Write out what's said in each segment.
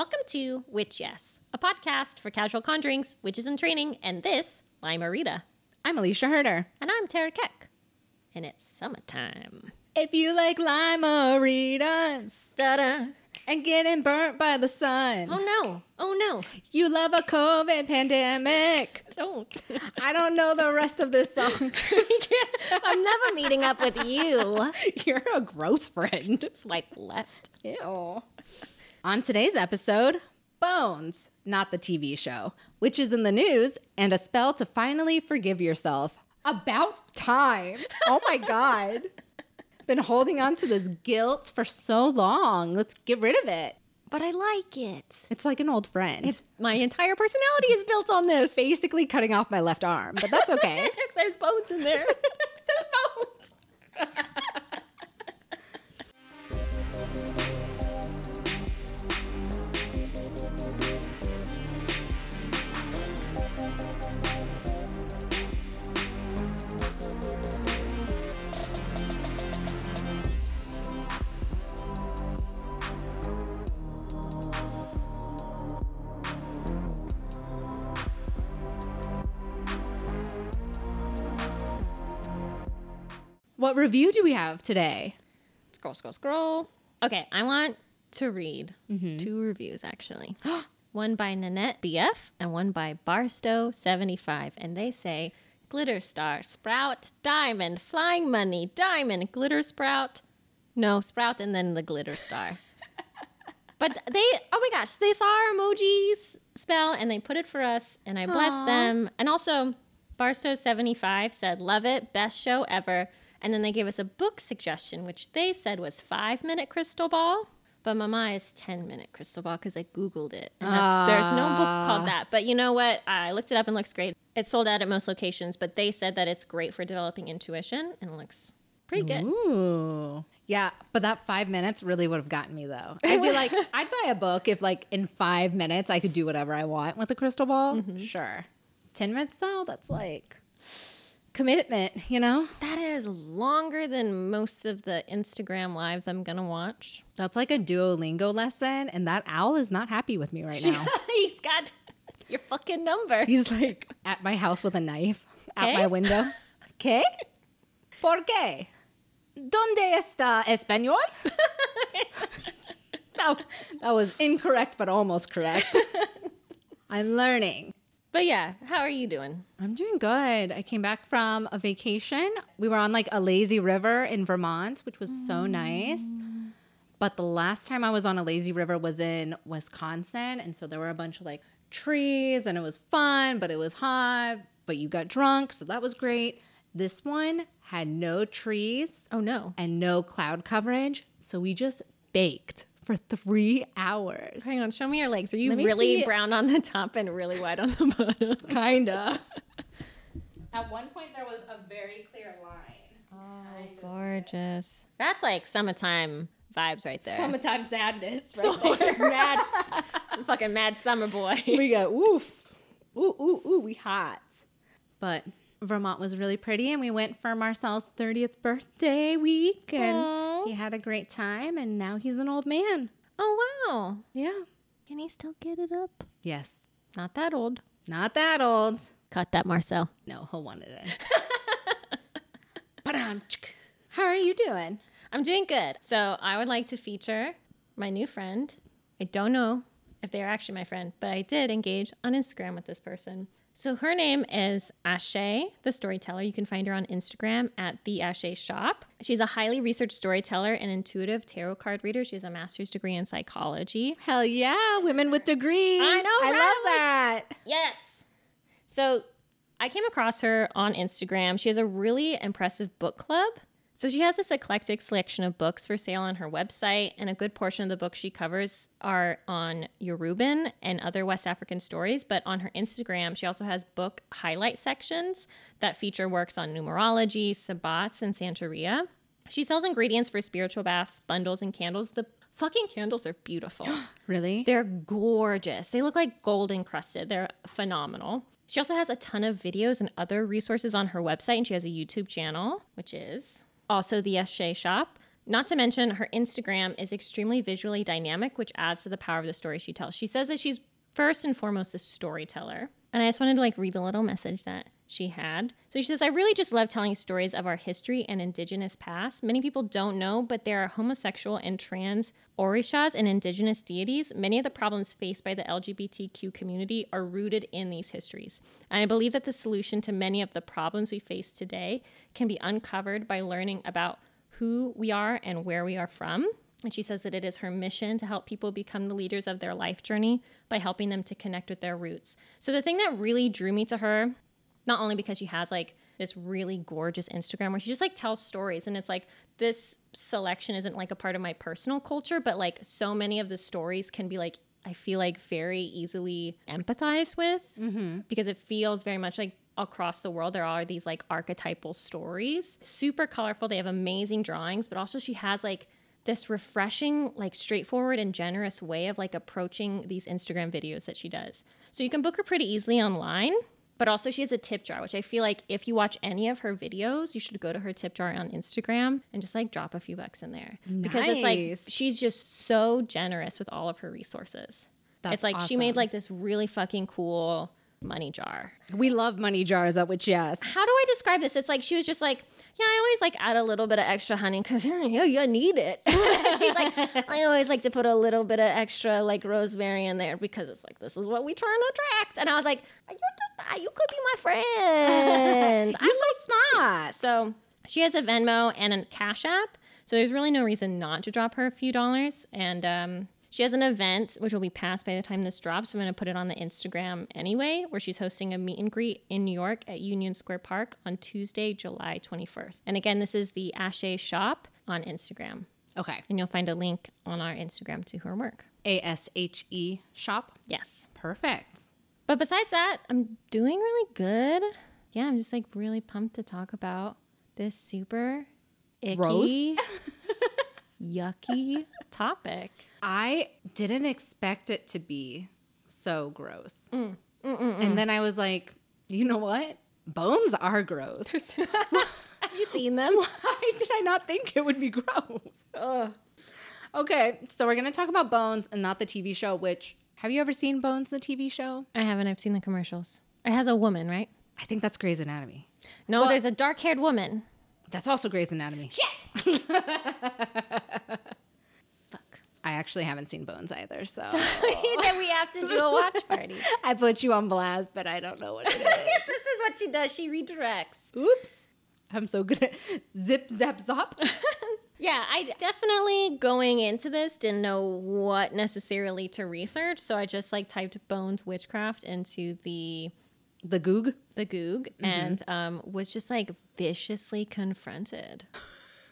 Welcome to Witch Yes, a podcast for casual conjurings, witches in training, and this, Lima Rita. I'm Alicia Herder. And I'm Tara Keck. And it's summertime. If you like limeritas Da-da. and getting burnt by the sun, Oh no. Oh no. you love a COVID pandemic. Don't. I don't know the rest of this song. I'm never meeting up with you. You're a gross friend. Swipe left. Ew. On today's episode, Bones, not the TV show, which is in the news, and a spell to finally forgive yourself. About time. Oh my God. Been holding on to this guilt for so long. Let's get rid of it. But I like it. It's like an old friend. It's my entire personality is built on this. basically cutting off my left arm, but that's okay. There's bones in there. There's bones. What review do we have today? scroll, scroll, scroll. Okay, I want to read two reviews actually. one by Nanette BF and one by Barstow75. And they say Glitter Star, Sprout, Diamond, Flying Money, Diamond, Glitter Sprout. No, Sprout and then the Glitter Star. but they, oh my gosh, they saw our emojis spell and they put it for us and I blessed them. And also, Barstow75 said, Love it, best show ever. And then they gave us a book suggestion, which they said was five minute crystal ball. But Mama is 10 minute crystal ball because I Googled it. And that's, there's no book called that. But you know what? I looked it up and it looks great. It's sold out at most locations, but they said that it's great for developing intuition and it looks pretty good. Ooh. Yeah, but that five minutes really would have gotten me though. I'd be like, I'd buy a book if like in five minutes I could do whatever I want with a crystal ball. Mm-hmm. Sure. Ten minutes though, that's like commitment, you know? That is longer than most of the Instagram lives I'm going to watch. That's like a Duolingo lesson, and that owl is not happy with me right now. He's got your fucking number. He's like at my house with a knife at my window. ¿Qué? ¿Por qué? ¿Dónde está español? that, that was incorrect, but almost correct. I'm learning. But yeah, how are you doing? I'm doing good. I came back from a vacation. We were on like a lazy river in Vermont, which was so nice. But the last time I was on a lazy river was in Wisconsin. And so there were a bunch of like trees and it was fun, but it was hot, but you got drunk. So that was great. This one had no trees Oh no. and no cloud coverage. So we just baked for three hours. Hang on, show me your legs. Are you really see. brown on the top and really white on the bottom? Kinda. At one point, there was a very clear line. Oh, gorgeous. That's like summertime vibes right there. Summertime sadness. so Right there. it's mad, some fucking mad summer boy. we got woof. Ooh, ooh, ooh, we hot. But Vermont was really pretty, and we went for Marcel's 30th birthday week, and He had a great time, and now he's an old man. Oh wow. Yeah. Can he still get it up? Yes. Not that old. Not that old. Cut that, Marcel. No, he'll want it in. Ba-dum, tsk. How are you doing? I'm doing good. So I would like to feature my new friend. I don't know if they're actually my friend, but I did engage on Instagram with this person. So her name is Ashe, the storyteller. You can find her on Instagram at the Ashe Shop. She's a highly researched storyteller and intuitive tarot card reader. She has a master's degree in psychology. Hell yeah, women with degrees. I know, I right? love that. Yes. So I came across her on Instagram. She has a really impressive book club. So she has this eclectic selection of books for sale on her website, and a good portion of the books she covers are on Yoruban and other West African stories. But on her Instagram, she also has book highlight sections that feature works on numerology, sabbats, and Santeria. She sells ingredients for spiritual baths, bundles, and candles. The fucking candles are beautiful. Really? They're gorgeous. They look like gold encrusted. They're phenomenal. She also has a ton of videos and other resources on her website, and she has a YouTube channel, which is also the Ashe Shop. Not to mention, her Instagram is extremely visually dynamic, which adds to the power of the story she tells. She says that she's first and foremost a storyteller. And I just wanted to like read the little message that she had. So she says, I really just love telling stories of our history and indigenous past. Many people don't know, but there are homosexual and trans orishas and indigenous deities. Many of the problems faced by the LGBTQ community are rooted in these histories. And I believe that the solution to many of the problems we face today can be uncovered by learning about who we are and where we are from. And she says that it is her mission to help people become the leaders of their life journey by helping them to connect with their roots. So the thing that really drew me to her, not only because she has like this really gorgeous Instagram where she just like tells stories and it's like this selection isn't like a part of my personal culture, but like so many of the stories can be like I feel like very easily empathized with mm-hmm. because it feels very much like across the world there are these like archetypal stories. Super colorful. They have amazing drawings but also she has like this refreshing like straightforward and generous way of like approaching these instagram videos that she does. So you can book her pretty easily online but also she has a tip jar which i feel like if you watch any of her videos you should go to her tip jar on instagram and just like drop a few bucks in there. Because it's like she's just so generous with all of her resources. That's it's like she made like this really fucking cool money jar. We love money jars uh, at Witch Yes. how do I describe this? It's like she was just like, yeah, I always like add a little bit of extra honey because yeah, you need it. She's like, I always like to put a little bit of extra like rosemary in there because it's like this is what we try to attract. And I was like, you just you could be my friend. You're so smart. So she has a Venmo and a Cash App. So there's really no reason not to drop her a few dollars. And um, she has an event, which will be passed by the time this drops. I'm going to put it on the Instagram anyway, where she's hosting a meet and greet in New York at Union Square Park on Tuesday, July 21st. And again, this is the Ashe Shop on Instagram. Okay. And you'll find a link on our Instagram to her work. A S H E shop. Yes. Perfect. But besides that, I'm doing really good. Yeah, I'm just like really pumped to talk about this super icky? yucky topic. I didn't expect it to be so gross. Mm, mm, mm, mm, And then I was like, you know what? Bones are gross. Have you seen them? Why did I not think it would be gross? Okay, so we're gonna talk about Bones and not the TV show. Which have you ever seen Bones, the TV show? I haven't. I've seen the commercials. It has a woman, right? I think that's Grey's Anatomy. No, Well- there's a dark-haired woman. That's also Grey's Anatomy. Shit. Fuck. I actually haven't seen Bones either, so then we have to do a watch party. I put you on blast, but I don't know what it is. yes, this is what she does. She redirects. Oops. I'm so good at zip zap zop. Yeah, I d- definitely going into this didn't know what necessarily to research, so I just like typed Bones witchcraft into the the goog the Goog and um, was just like viciously confronted.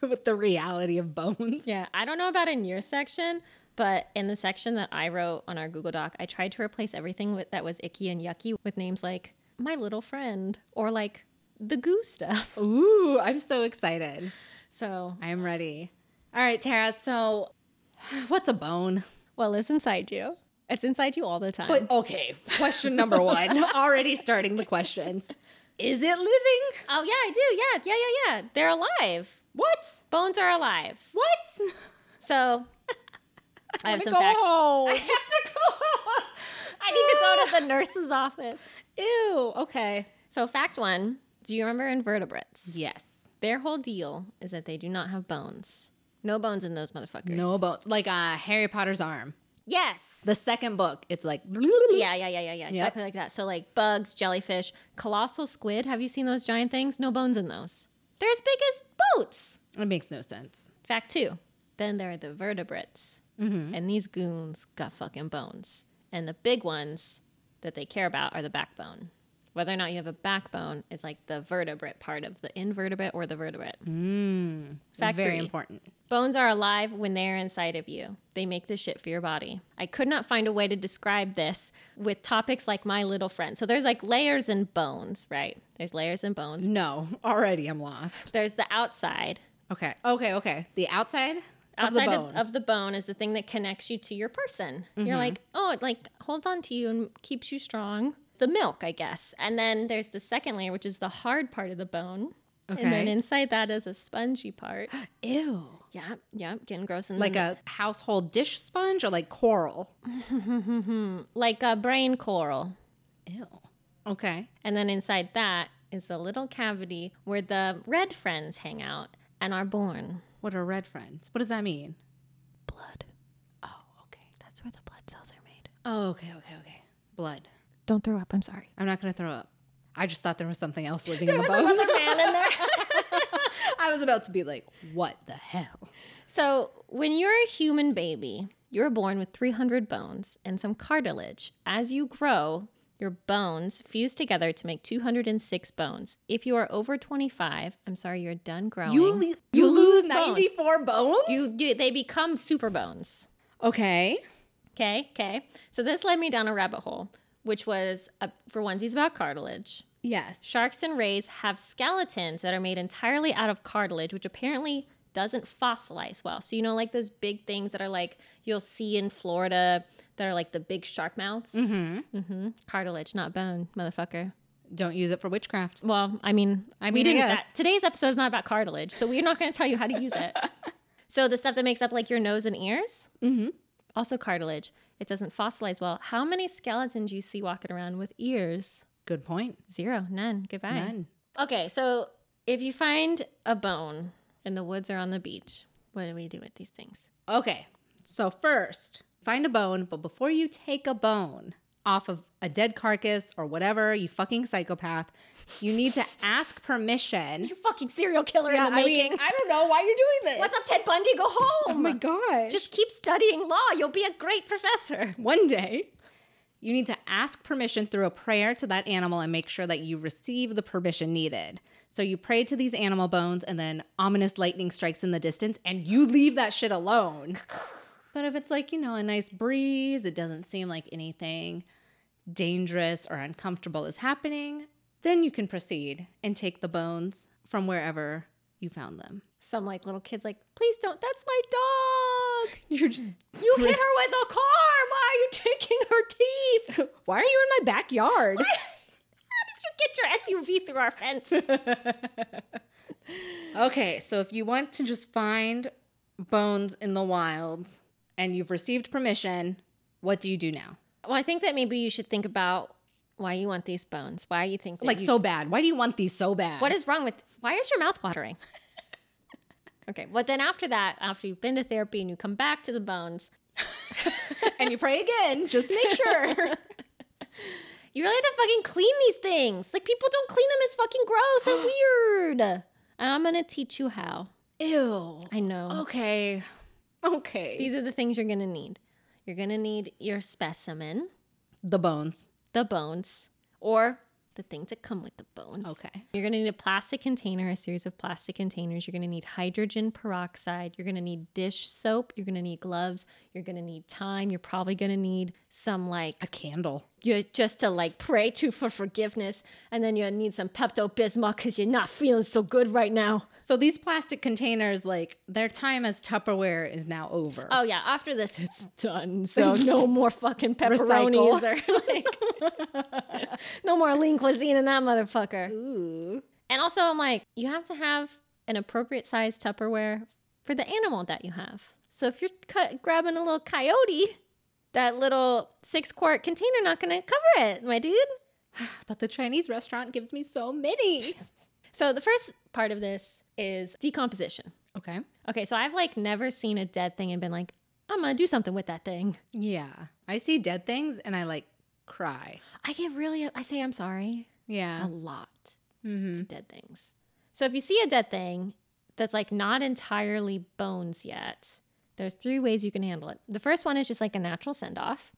with the reality of bones. Yeah, I don't know about in your section, but in the section that I wrote on our Google Doc, I tried to replace everything with, that was icky and yucky with names like my little friend or like the goo stuff. Ooh, I'm so excited. So, I'm ready. All right, Tara. So, what's a bone? what lives inside you? It's inside you all the time. But okay, question number one. Already starting the questions. Is it living? oh yeah, I do. Yeah, yeah, yeah, yeah. They're alive. What? Bones are alive. What? So I have some go facts. home. I have to go. I need to go to the nurse's office. Ew. Okay. So fact one: Do you remember invertebrates? Yes. Their whole deal is that they do not have bones. No bones in those motherfuckers. No bones. Like uh, Harry Potter's arm. Yes. The second book, it's like. yeah, yeah, yeah, yeah, yeah. Exactly like that. So like bugs, jellyfish, colossal squid. Have you seen those giant things? No bones in those. They're as big as boats. It makes no sense. Fact two. Then there are the vertebrates. Mm-hmm. And these goons got fucking bones. And the big ones that they care about are the backbone. Whether or not you have a backbone is like the vertebrate part of the invertebrate or the vertebrate. Fact Very important. Bones are alive when they are inside of you. They make the shit for your body. I could not find a way to describe this with topics like my little friend. So there's like layers and bones, right? There's layers and bones. No, already I'm lost. There's the outside. Okay. Okay. Okay. The outside. Outside of the of, bone. of the bone is the thing that connects you to your person. You're Mm-hmm. like, oh, it like holds on to you and keeps you strong. The milk, I guess. And then there's the second layer, which is the hard part of the bone. And then inside that is a spongy part. Ew. yeah, yeah, getting gross. And Like a household dish sponge or like coral? like a brain coral. Ew. Okay. And then inside that is a little cavity where the red friends hang out and are born. What are red friends? What does that mean? Blood. Oh, okay. That's where the blood cells are made. Oh, okay, okay, okay. Blood. Don't throw up. I'm sorry. I'm not gonna throw up. I just thought there was something else living in the bones. another man in there. I was about to be like, what the hell? So, when you're a human baby, you're born with 300 bones and some cartilage. As you grow, your bones fuse together to make 206 bones. If you are over 25, I'm sorry, you're done growing. You, le- you, You lose lose bones. 94 bones? You, you- they become super bones. okay. Okay, okay. So this led me down a rabbit hole, which was uh, for onesies about cartilage. Yes. Sharks and rays have skeletons that are made entirely out of cartilage, which apparently doesn't fossilize well. So, you know, like those big things that are like you'll see in Florida that are like the big shark mouths? Mm-hmm. Mm-hmm. Cartilage, not bone, motherfucker. Don't use it for witchcraft. Well, I mean, I we mean, I didn't. that- today's episode is not about cartilage, so we're not going to tell you how to use it. so the stuff that makes up like your nose and ears, mm-hmm. also cartilage. It doesn't fossilize well. How many skeletons do you see walking around with ears? Good point. Zero, none. Goodbye. None. Okay, so if you find a bone in the woods or on the beach, what do we do with these things? Okay. So first, find a bone, but before you take a bone off of a dead carcass or whatever, you fucking psychopath, you need to ask permission. You fucking serial killer in the I making. mean, I don't know why you're doing this. What's up, Ted Bundy? Go home. Oh my god. Just keep studying law. You'll be a great professor. one day you need to ask permission through a prayer to that animal and make sure that you receive the permission needed. So you pray to these animal bones and then ominous lightning strikes in the distance and you leave that shit alone. But if it's like, you know, a nice breeze, it doesn't seem like anything dangerous or uncomfortable is happening, then you can proceed and take the bones from wherever you found them. Some like little kids like, please don't. That's my dog. You're just You hit her with a car. Why are you taking her teeth? Why are you in my backyard? How did you get your SUV through our fence? Okay, so if you want to just find bones in the wild and you've received permission, what do you do now? well, I think that maybe you should think about why you want these bones. Why you think Like you- so bad. Why do you want these so bad? What is wrong with? Why is your mouth watering? okay, but then after that, after you've been to therapy and you come back to the bones, and you pray again just to make sure. you really have to fucking clean these things. Like people don't clean them. It's fucking gross and weird. And I'm gonna teach you how. Ew. I know. Okay. Okay. These are the things you're gonna need. You're gonna need your specimen, the bones. the bones, or the things that come with the bones. Okay. You're going to need a plastic container, a series of plastic containers. You're going to need hydrogen peroxide. You're going to need dish soap. You're going to need gloves. You're going to need time. You're probably going to need some like A candle. You just to like pray to for forgiveness, and then you need some Pepto Bismol because you're not feeling so good right now. So these plastic containers, like their time as Tupperware is now over. Oh yeah, after this it's done. So no more fucking pepperonis or like no more lean cuisine in that motherfucker. Ooh. And also, I'm like, you have to have an appropriate size Tupperware for the animal that you have. So if you're cu- grabbing a little coyote, that little six quart container not gonna cover it, my dude. But the Chinese restaurant gives me so many. So the first part of this is decomposition. Okay. Okay, so I've like never seen a dead thing and been like, I'm gonna do something with that thing. Yeah. I see dead things and I like cry. I get really, I say I'm sorry Yeah. a lot mm-hmm. to dead things. So if you see a dead thing that's like not entirely bones yet, there's three ways you can handle it. The first one is just like a natural send off.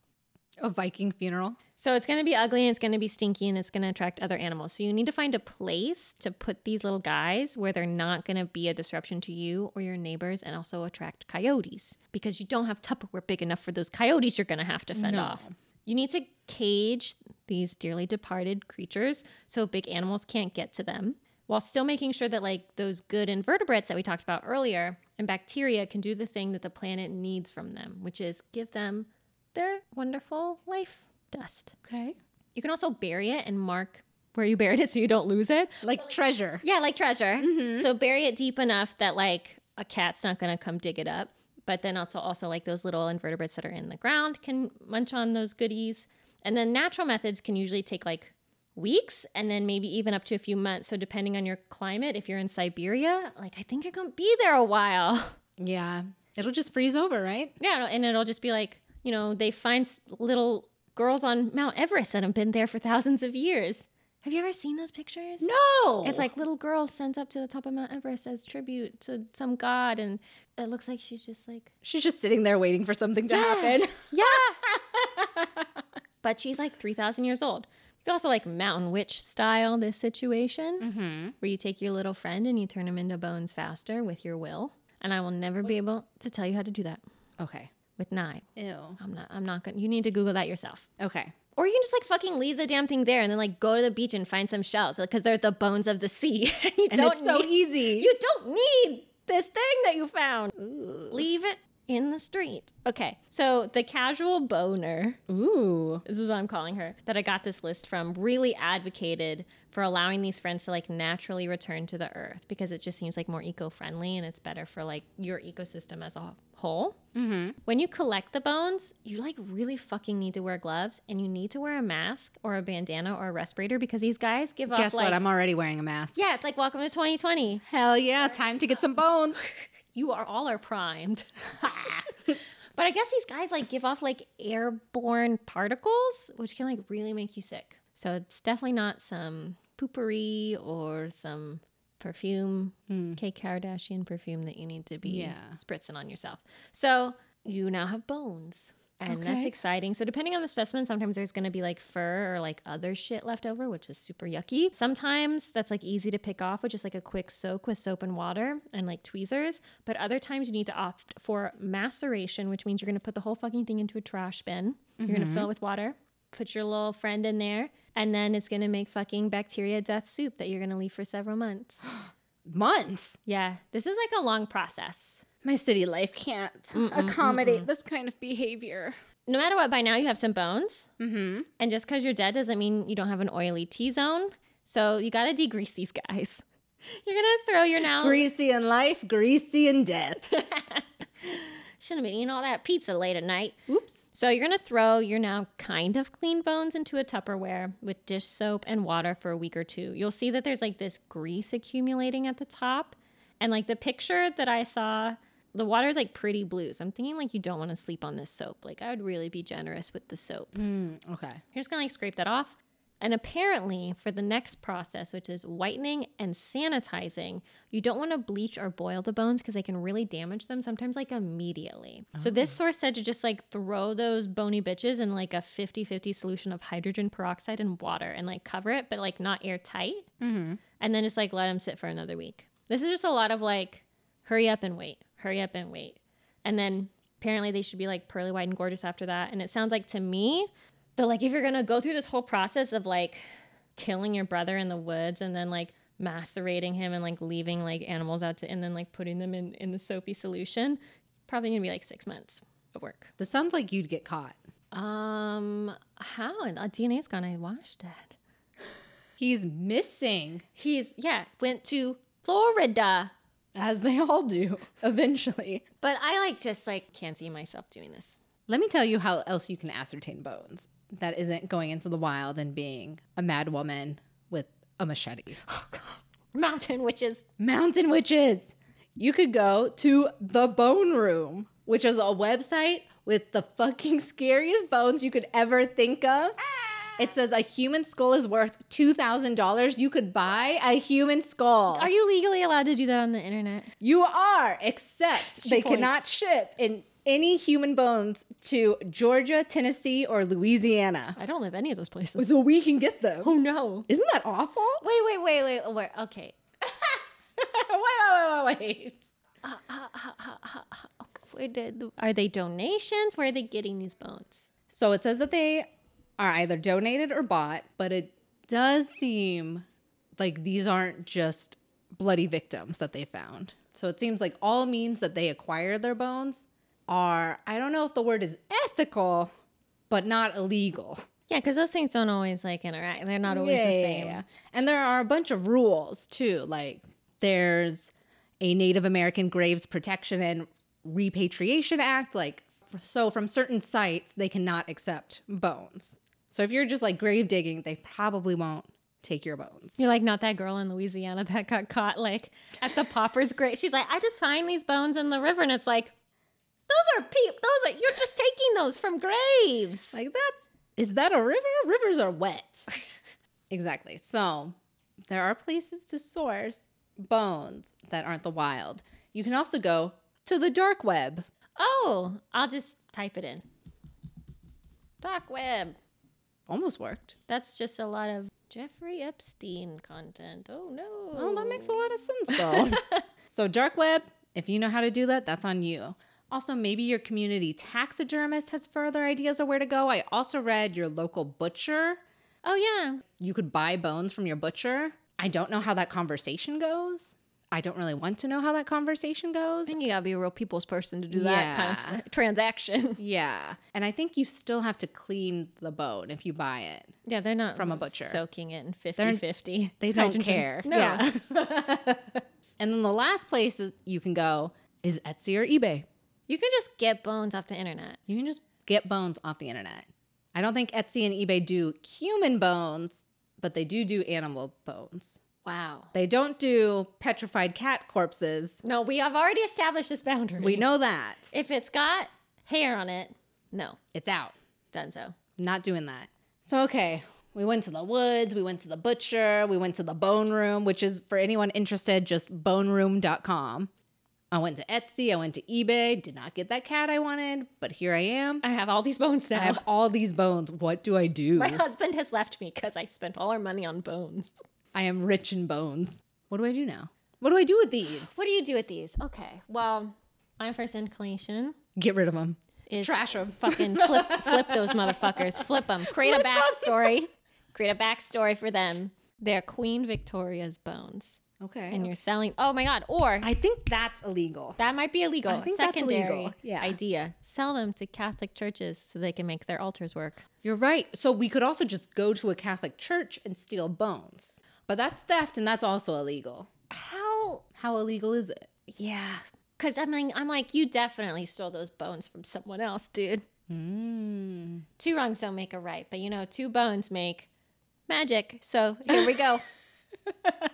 A Viking funeral. So it's going to be ugly and it's going to be stinky and it's going to attract other animals. So you need to find a place to put these little guys where they're not going to be a disruption to you or your neighbors and also attract coyotes because you don't have Tupperware big enough for those coyotes you're going to have to fend No. off. You need to cage these dearly departed creatures so big animals can't get to them while still making sure that like those good invertebrates that we talked about earlier and bacteria can do the thing that the planet needs from them, which is give them their wonderful life dust. Okay. You can also bury it and mark where you buried it so you don't lose it. Like treasure. Yeah, like treasure. Mm-hmm. So bury it deep enough that like a cat's not gonna come dig it up. But then also also like those little invertebrates that are in the ground can munch on those goodies. And then natural methods can usually take like weeks and then maybe even up to a few months. So depending on your climate, if you're in Siberia, like I think you're gonna be there a while. Yeah. It'll just freeze over, right? Yeah, and it'll just be like, you know, they find little girls on Mount Everest that have been there for thousands of years. Have you ever seen those pictures? No. It's like little girl sent up to the top of Mount Everest as tribute to some god, and it looks like she's just like, she's just sitting there waiting for something to happen. yeah. but she's like 3,000 years old. Could also like Mountain Witch style this situation mm-hmm. where you take your little friend and you turn him into bones faster with your will. And I will never be able to tell you how to do that Okay. with lye. Ew. I'm not, I'm not gonna, you need to Google that yourself. Okay. Or you can just like fucking leave the damn thing there and then like go to the beach and find some shells because they're the bones of the sea. you And don't it's so need, easy. You don't need this thing that you found. Leave it in the street. Okay, so the casual boner, Ooh. this is what I'm calling her, that I got this list from, really advocated for allowing these friends to like naturally return to the earth because it just seems like more eco-friendly and it's better for like your ecosystem as a whole. Mm-hmm. When you collect the bones, you like really fucking need to wear gloves and you need to wear a mask or a bandana or a respirator because these guys give Guess off like what? I'm already wearing a mask. yeah, it's like welcome to 2020. Hell yeah. Time to get some bones. You are all are primed. but I guess these guys like give off like airborne particles, which can like really make you sick. So it's definitely not some potpourri or some perfume, hmm. K Kardashian perfume that you need to be Yeah. spritzing on yourself. So you now have bones. And that's exciting. So depending on the specimen, sometimes there's going to be like fur or like other shit left over, which is super yucky. Sometimes that's like easy to pick off with just like a quick soak with soap and water and like tweezers. But other times you need to opt for maceration, which means you're going to put the whole fucking thing into a trash bin. You're going to fill it mm-hmm. with water, put your little friend in there, and then it's going to make fucking bacteria death soup that you're going to leave for several months. Months. Yeah, this is like a long process. My city life can't accommodate this kind of behavior. no matter what, by now you have some bones. Mm-hmm. And just because you're dead doesn't mean you don't have an oily T zone. So you got to degrease these guys. You're going to throw your now. Greasy in life, greasy in death. Shouldn't have been eating all that pizza late at night. Oops. So you're going to throw your now kind of clean bones into a Tupperware with dish soap and water for a week or two. You'll see that there's like this grease accumulating at the top. And like the picture that I saw, the water is like pretty blue. So I'm thinking like you don't want to sleep on this soap. Like I would really be generous with the soap. Mm, okay. You're just gonna like scrape that off. And apparently, for the next process, which is whitening and sanitizing, you don't want to bleach or boil the bones because they can really damage them, sometimes like immediately. So, oh. this source said to just like throw those bony bitches in like a 50 50 solution of hydrogen peroxide and water and like cover it, but like not airtight. Mm-hmm. And then just like let them sit for another week. This is just a lot of like, hurry up and wait, hurry up and wait. And then apparently they should be like pearly white and gorgeous after that. And it sounds like to me that like if you're gonna go through this whole process of like killing your brother in the woods and then like macerating him and like leaving like animals out to and then like putting them in in the soapy solution, probably gonna be like six months of work. This sounds like you'd get caught. Um, how? Uh, DNA's gone. I watched it. He's missing, He's yeah went to Florida, as they all do eventually. but I like just like can't see myself doing this. Let me tell you how else you can ascertain bones that isn't going into the wild and being a mad woman with a machete. Oh god. Mountain witches. Mountain witches. You could go to the Bone Room, which is a website with the fucking scariest bones you could ever think of. Ah! It says a human skull is worth $2,000. You could buy a human skull. Are you legally allowed to do that on the internet? You are, except She they points. cannot ship in any human bones to Georgia, Tennessee, or Louisiana. I don't live any of those places. So we can get them. Oh no. Isn't that awful? Wait, wait, wait, wait, wait. Okay. wait, wait, wait, wait. Uh, uh, uh, where did- Are they donations? Where are they getting these bones? So it says that they are either donated or bought, but it does seem like these aren't just bloody victims that they found. So it seems like all means that they acquired their bones are, I don't know if the word is ethical, but not illegal. Yeah, because those things don't always like interact. They're not always the same. Yeah, yeah. And there are a bunch of rules too. Like there's a Native American Graves Protection and Repatriation Act. Like, so from certain sites, they cannot accept bones. So if you're just like grave digging, they probably won't take your bones. You're like not that girl in Louisiana that got caught like at the pauper's grave. She's like, I just find these bones in the river, and it's like, those are peep. Those are you're just taking those from graves. Like that's that a river? Rivers are wet. exactly. So there are places to source bones that aren't the wild. You can also go to the dark web. oh, I'll just type it in. Dark web. Almost worked. That's just a lot of Jeffrey Epstein content. Oh no. Oh, that makes a lot of sense though. so dark web, if you know how to do that, that's on you. Also, maybe your community taxidermist has further ideas of where to go. I also read your local butcher. Oh yeah. You could buy bones from your butcher. I don't know how that conversation goes. I don't really want to know how that conversation goes. I think you gotta be a real people's person to do that kind of transaction. Yeah. And I think you still have to clean the bone if you buy it. Yeah, they're not From a butcher. soaking it in 50 They're- 50. They don't hydrogen. care. No. Yeah. and then the last place you can go is Etsy or eBay. You can just get bones off the internet. You can just get bones off the internet. I don't think Etsy and eBay do human bones, but they do do animal bones. Wow. They don't do petrified cat corpses. No, we have already established this boundary. We know that. If it's got hair on it, no, It's out. done so. Not doing that. So, okay, we went to the woods, we went to the butcher, we went to the bone room, which is for anyone interested, just boneroom.com. I went to Etsy, I went to eBay, did not get that cat I wanted, but here I am. I have all these bones now. I have all these bones. What do I do? My husband has left me because I spent all our money on bones. I am rich in bones. What do I do now? What do I do with these? What do you do with these? Okay, well, my first inclination Get rid of them. is Trash them. fucking flip flip those motherfuckers. Flip them. Create a backstory. Create a backstory for them. They're Queen Victoria's bones, Okay. and you're selling. Oh my god! Or I think that's illegal. that might be illegal. I think that's Secondary illegal, yeah. idea: sell them to Catholic churches so they can make their altars work. You're right. So we could also just go to a Catholic church and steal bones. But that's theft and that's also illegal. How? How illegal is it? Yeah. Cause I mean I'm like, you definitely stole those bones from someone else, dude. Mm. Two wrongs don't make a right, but you know, two bones make magic. So here we go.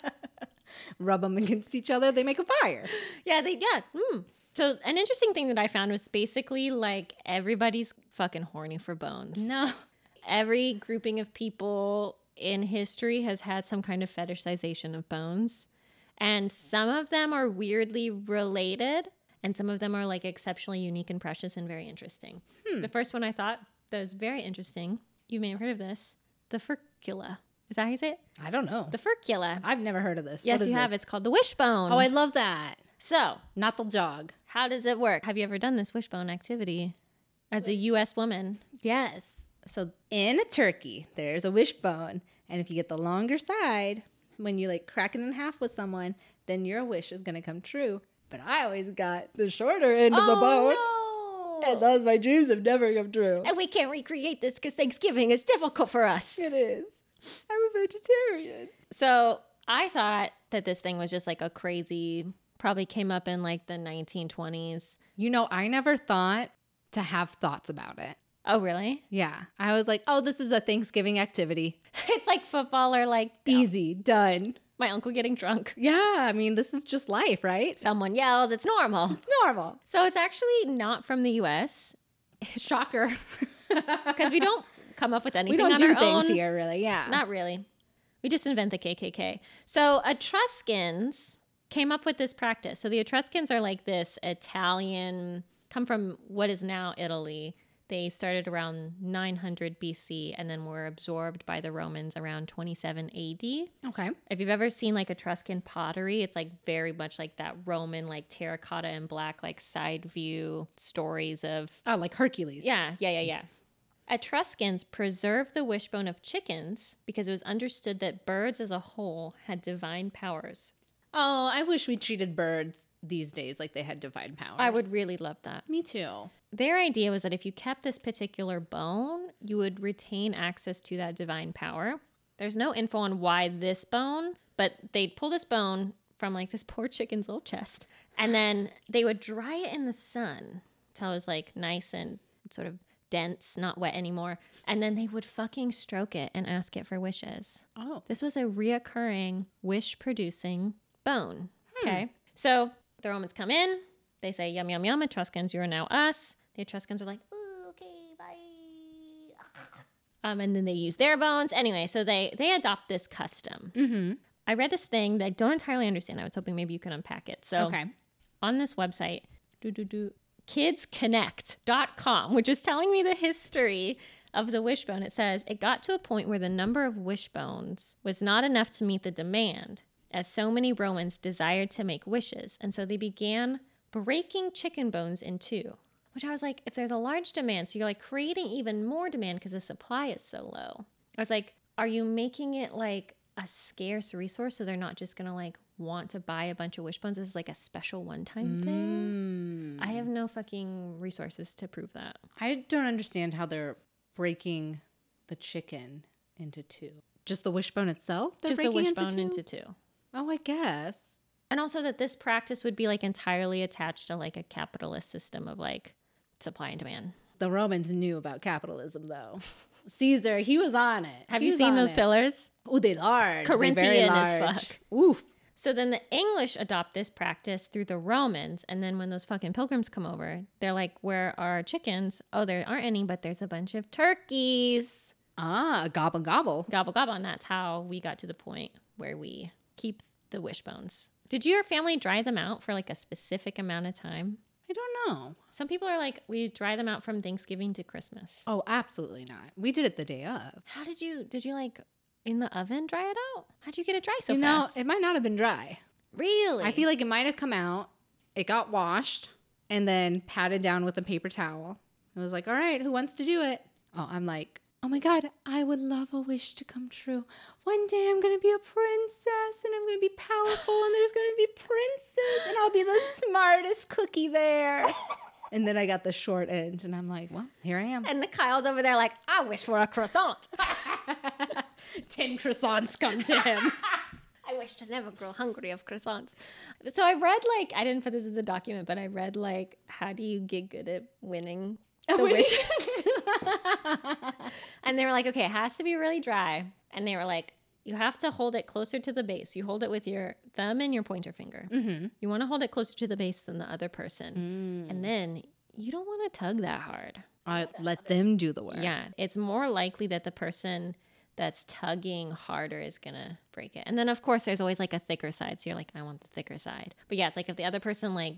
Rub them against each other, they make a fire. yeah, they yeah. Mm. So an interesting thing that I found was basically like everybody's fucking horny for bones. No. Every grouping of people in history has had some kind of fetishization of bones. And some of them are weirdly related, and some of them are like exceptionally unique and precious and very interesting. Hmm. The first one I thought that was very interesting, you may have heard of this the furcula. Is that how you say it? I don't know. The furcula. I've never heard of this. Yes, you have. It's called the wishbone. Oh, I love that. so, Not the jog. how does it work? Have you ever done this wishbone activity as a U.S. woman? Yes. So in a turkey, there's a wishbone. And if you get the longer side, when you like crack it in half with someone, then your wish is going to come true. But I always got the shorter end of the oh, bone. Oh, no. And those my dreams have never come true. And we can't recreate this because Thanksgiving is difficult for us. It is. I'm a vegetarian. So I thought that this thing was just like a crazy, probably came up in like the 1920s. You know, I never thought to have thoughts about it. Oh, really? Yeah. I was like, oh, this is a Thanksgiving activity. it's like football or like Easy, done. my uncle getting drunk. Yeah. I mean, this is just life, right? Someone yells, it's normal. It's normal. So it's actually not from the US Shocker. because we don't come up with anything we don't on do our things own. here, really. Yeah. Not really. We just invent the KKK. So Etruscans came up with this practice. So the Etruscans are like this Italian, come from what is now Italy. They started around 900 BC and then were absorbed by the Romans around 27 AD. okay. If you've ever seen like Etruscan pottery, it's like very much like that Roman, like terracotta and black, like side view stories of Oh, like Hercules. yeah, yeah, yeah, yeah. Etruscans preserved the wishbone of chickens because it was understood that birds as a whole had divine powers. Oh, I wish we treated birds these days like they had divine powers. I would really love that. Me too. Their idea was that if you kept this particular bone, you would retain access to that divine power. There's no info on why this bone, but they'd pull this bone from like this poor chicken's little chest, and then they would dry it in the sun till it was like nice and sort of dense, not wet anymore. And then they would fucking stroke it and ask it for wishes. Oh. This was a reoccurring wish producing bone. Hmm. Okay. So the Romans come in, they say, yum, yum, yum, Etruscans, you are now us. The Etruscans are like, okay, bye. Um, and then they use their bones. Anyway, so they they adopt this custom. Mm-hmm. I read this thing that I don't entirely understand. I was hoping maybe you could unpack it. So Okay. on this website, do do do kidsconnect.com, which is telling me the history of the wishbone. It says it got to a point where the number of wishbones was not enough to meet the demand, as so many Romans desired to make wishes, and so they began breaking chicken bones in two. Which I was like, if there's a large demand, so you're like creating even more demand because the supply is so low. I was like, are you making it like a scarce resource so they're not just gonna like want to buy a bunch of wishbones as like a special one time thing? I have mm. no fucking resources to prove that. I don't understand how they're breaking the chicken into two. Just the wishbone itself? They're just the wishbone two? into two. Oh, I guess. And also that this practice would be like entirely attached to like a capitalist system of like supply and demand. The Romans knew about capitalism, though. Caesar, he was on it. Have He you seen those it. pillars? Oh, they large. Corinthian as fuck. Oof. So then the English adopt this practice through the Romans. And then when those fucking pilgrims come over, they're like, Where are our chickens? Oh, there aren't any, but there's a bunch of turkeys. Ah, gobble gobble. Gobble gobble. And that's how we got to the point where we keep the wishbones. Did your family dry them out for like a specific amount of time? I don't know. Some people are like, we dry them out from Thanksgiving to Christmas. Oh, absolutely not. We did it the day of. How did you, did you like in the oven dry it out? How'd you get it dry so you know, fast? it might not have been dry. really? I feel like it might have come out. It got washed and then patted down with a paper towel. It was like, all right, who wants to do it? Oh, I'm like, oh my God, I would love a wish to come true. One day I'm going to be a princess and I'm going to be powerful and there's going to be princes and I'll be the smartest cookie there. and then I got the short end and I'm like, well, here I am. and the Kyle's over there like, I wish for a croissant. 10 croissants come to him. I wish to never grow hungry of croissants. So I read like I didn't put this in the document, but I read like how do you get good at winning the wish? and they were like, okay, it has to be really dry. And they were like, you have to hold it closer to the base. You hold it with your thumb and your pointer finger. Mm-hmm. You want to hold it closer to the base than the other person. Mm. And then you don't want to tug that hard. I let them do the work. Yeah, it's more likely that the person that's tugging harder is gonna break it. And then of course there's always like a thicker side. So you're like, I want the thicker side. But yeah, it's like if the other person like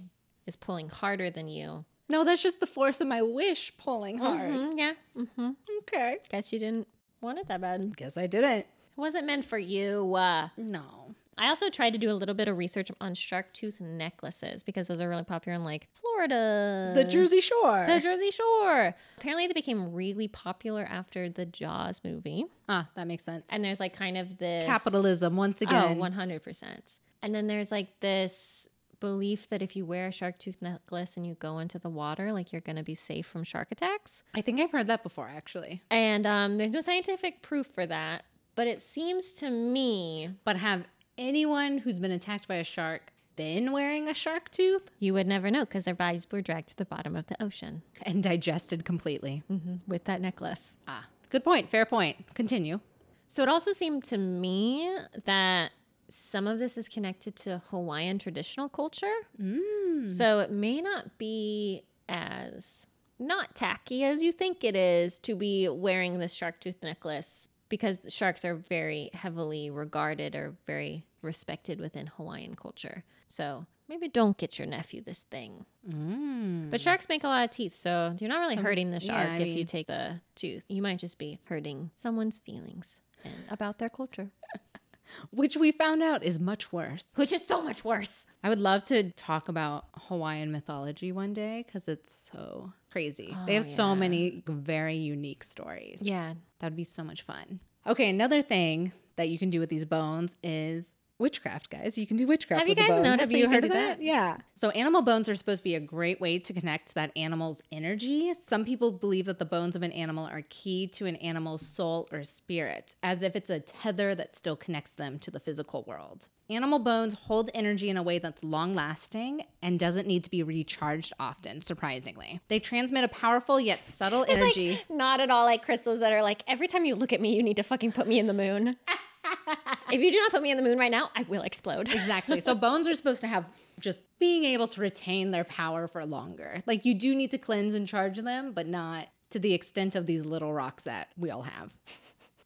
is pulling harder than you. No, that's just the force of my wish pulling hard. Mhm, yeah. hmm Okay. Guess you didn't want it that bad. Guess I didn't. It wasn't meant for you. Uh, No. I also tried to do a little bit of research on shark tooth necklaces because those are really popular in like Florida. The Jersey Shore. The Jersey Shore. Apparently they became really popular after the Jaws movie. ah, that makes sense. And there's like kind of this capitalism once Oh, again. 100%. And then there's like this belief that if you wear a shark tooth necklace and you go into the water, like you're going to be safe from shark attacks. I think I've heard that before, actually. And um, there's no scientific proof for that. But it seems to me But have anyone who's been attacked by a shark been wearing a shark tooth you would never know because their bodies were dragged to the bottom of the ocean and digested completely? with that necklace. Ah, good point. Fair point. Continue. So it also seemed to me that some of this is connected to Hawaiian traditional culture. Mm. So it may not be as not tacky as you think it is to be wearing this shark tooth necklace because sharks are very heavily regarded or very respected within Hawaiian culture. So maybe don't get your nephew this thing. Mm. But sharks make a lot of teeth, so you're not really hurting the shark I if you take the tooth. You might just be hurting someone's feelings and about their culture, Which we found out is much worse. which is so much worse. I would love to talk about Hawaiian mythology one day because it's so crazy. Oh, they have so many very unique stories. Yeah. That would be so much fun. Okay, another thing that you can do with these bones is witchcraft, guys. You can do witchcraft. Have you with the guys bones. noticed Have you you heard of that? that? Yeah. So animal bones are supposed to be a great way to connect to that animal's energy. Some people believe that the bones of an animal are key to an animal's soul or spirit, as if it's a tether that still connects them to the physical world. Animal bones hold energy in a way that's long lasting and doesn't need to be recharged often, surprisingly. They transmit a powerful yet subtle It's energy. like not at all like crystals that are like every time you look at me, you need to fucking put me in the moon. if you do not put me in the moon right now, I will explode. Exactly. So bones are supposed to have just being able to retain their power for longer. Like you do need to cleanse and charge them, but not to the extent of these little rocks that we all have.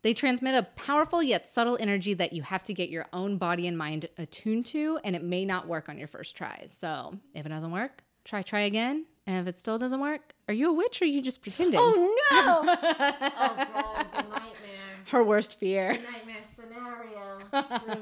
They transmit a powerful yet subtle energy that you have to get your own body and mind attuned to, and it may not work on your first try. So if it doesn't work, try, try again. And if it still doesn't work, are you a witch or are you just pretending? Oh no! oh god, the nightmare. Her worst fear. Nightmare scenario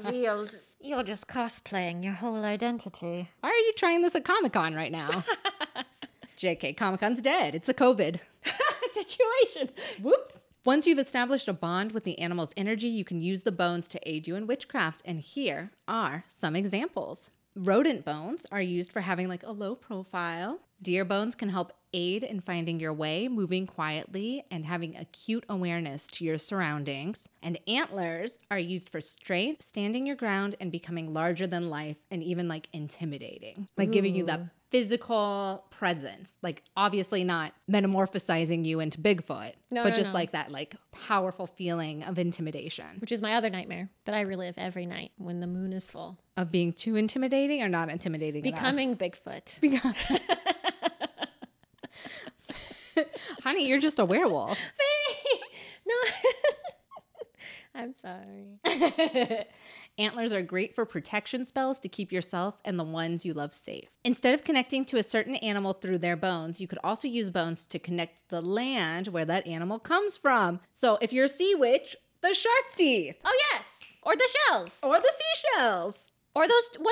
revealed. You're just cosplaying your whole identity. Why are you trying this at Comic Con right now? JK, Comic Con's dead. It's a COVID. Situation. Whoops. Once you've established a bond with the animal's energy, you can use the bones to aid you in witchcraft. And here are some examples. Rodent bones are used for having like a low profile. Deer bones can help aid in finding your way, moving quietly, and having acute awareness to your surroundings. And antlers are used for strength, standing your ground, and becoming larger than life, and even like intimidating, like giving you that physical presence. Like obviously not metamorphosizing you into Bigfoot, No, but no, just no. like that like powerful feeling of intimidation, Which is my other nightmare that I relive every night when the moon is full. of being too intimidating or not intimidating enough. Becoming Bigfoot. Honey, you're just a werewolf. no. I'm sorry. Antlers are great for protection spells to keep yourself and the ones you love safe. Instead of connecting to a certain animal through their bones, you could also use bones to connect the land where that animal comes from. So if you're a sea witch, the shark teeth Oh yes. Or the shells. or the seashells. Or those 1,500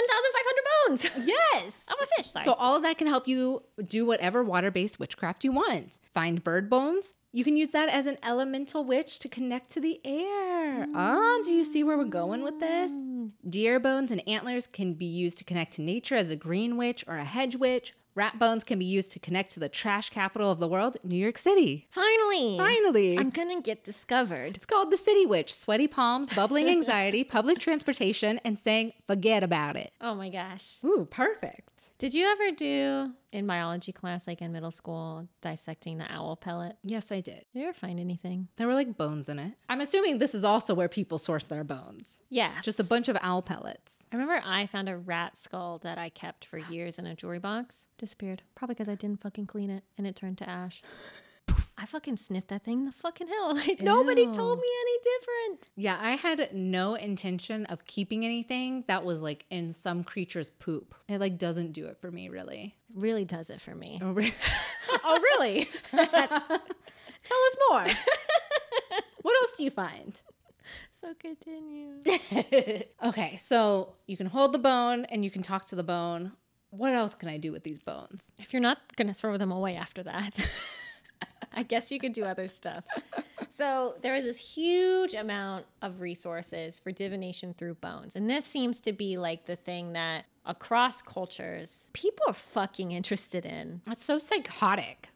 bones. Yes. I'm a fish, sorry. So all of that can help you do whatever water-based witchcraft you want. Find bird bones. You can use that as an elemental witch to connect to the air. Ah, do you see where we're going with this? Deer bones and antlers can be used to connect to nature as a green witch or a hedge witch. Rat bones can be used to connect to the trash capital of the world, New York City. Finally. Finally. I'm gonna get discovered. It's called the City Witch. Sweaty palms, bubbling anxiety, public transportation, and saying, forget about it. Oh my gosh. Ooh, perfect. Did you ever do in biology class, like in middle school, dissecting the owl pellet? Yes, I did. Did you ever find anything? There were like bones in it. I'm assuming this is also where people source their bones. Yes. Just a bunch of owl pellets. I remember I found a rat skull that I kept for years in a jewelry box. Disappeared. Probably because I didn't fucking clean it and it turned to ash. I fucking sniffed that thing in the fucking hell. Like nobody told me any different. Yeah, I had no intention of keeping anything that was like in some creature's poop. It like doesn't do it for me really. Really does it for me. Oh, oh really? Tell us more. what else do you find? So continue. okay, so you can hold the bone and you can talk to the bone. What else can I do with these bones? if you're not gonna throw them away after that, I guess you could do other stuff. So there is this huge amount of resources for divination through bones, and this seems to be like the thing that across cultures people are fucking interested in. That's so psychotic.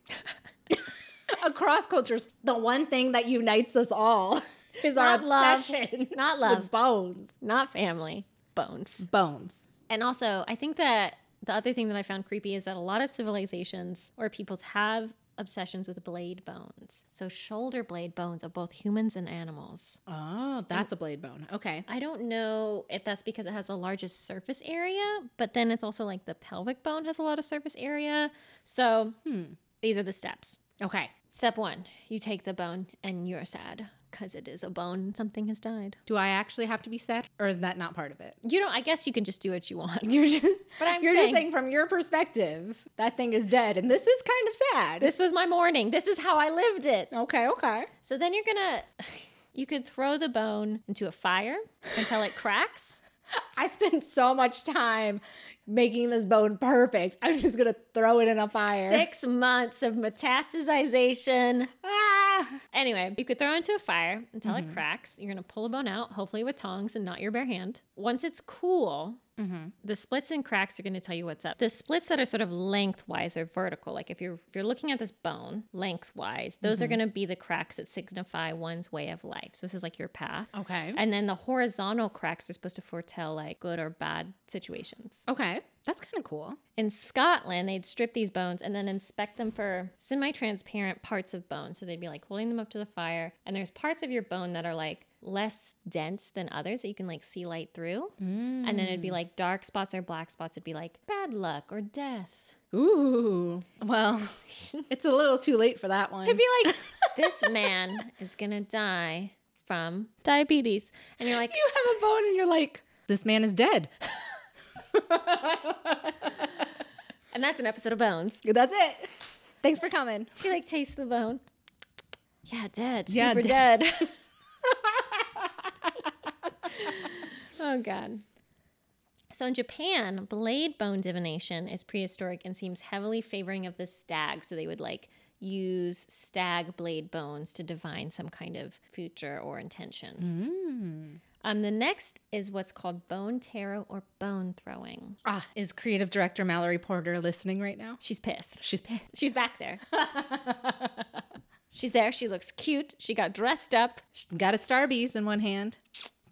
Across cultures, the one thing that unites us all is our love, obsession not love, with bones. not family, bones. Bones. And also, I think that the other thing that I found creepy is that a lot of civilizations or peoples have obsessions with blade bones. So shoulder blade bones of both humans and animals. Oh, that's a blade bone. Okay. I don't know if that's because it has the largest surface area, but then it's also like the pelvic bone has a lot of surface area. So hmm. these are the steps. Okay. Step one, you take the bone and you're sad because it is a bone and something has died. Do I actually have to be sad, or is that not part of it? You know, I guess you can just do what you want. You're just, But I'm you're saying- just saying from your perspective, that thing is dead, and this is kind of sad. this was my morning. This is how I lived it. okay, okay. So then you're gonna, you could throw the bone into a fire until it cracks. I spent so much time making this bone perfect. I'm just gonna throw it in a fire. Six months of metastasization. Ah! Ah! Anyway, you could throw it into a fire until it cracks. You're gonna pull a bone out, hopefully with tongs and not your bare hand. Once it's cool, Mm-hmm. the splits and cracks are gonna tell you what's up. The splits that are sort of lengthwise or vertical, like if you're if you're looking at this bone lengthwise, those are mm-hmm. gonna be the cracks that signify one's way of life. So this is like your path. Okay. And then the horizontal cracks are supposed to foretell like good or bad situations. Okay. That's kind of cool. In Scotland, they'd strip these bones and then inspect them for semi transparent parts of bone. So they'd be like holding them up to the fire, and there's parts of your bone that are like less dense than others that you can like see light through. And then it'd be mm. like dark spots or black spots. It'd be like bad luck or death. Ooh. Well, it's a little too late for that one. It'd be like, this man is gonna die from diabetes. And you're like, you have a bone and you're like, this man is dead. and that's an episode of Bones. That's it. Thanks for coming. She like tastes the bone. Yeah, dead. Yeah, Super dead. dead. oh god. So in Japan, blade bone divination is prehistoric and seems heavily favoring of the stag. So they would like use stag blade bones to divine some kind of future or intention. Um, the next is what's called bone tarot or bone throwing. Ah, is creative director Mallory Porter listening right now? She's pissed. She's pissed. She's back there. She's there. She looks cute. She got dressed up. She's got a Starbies in one hand.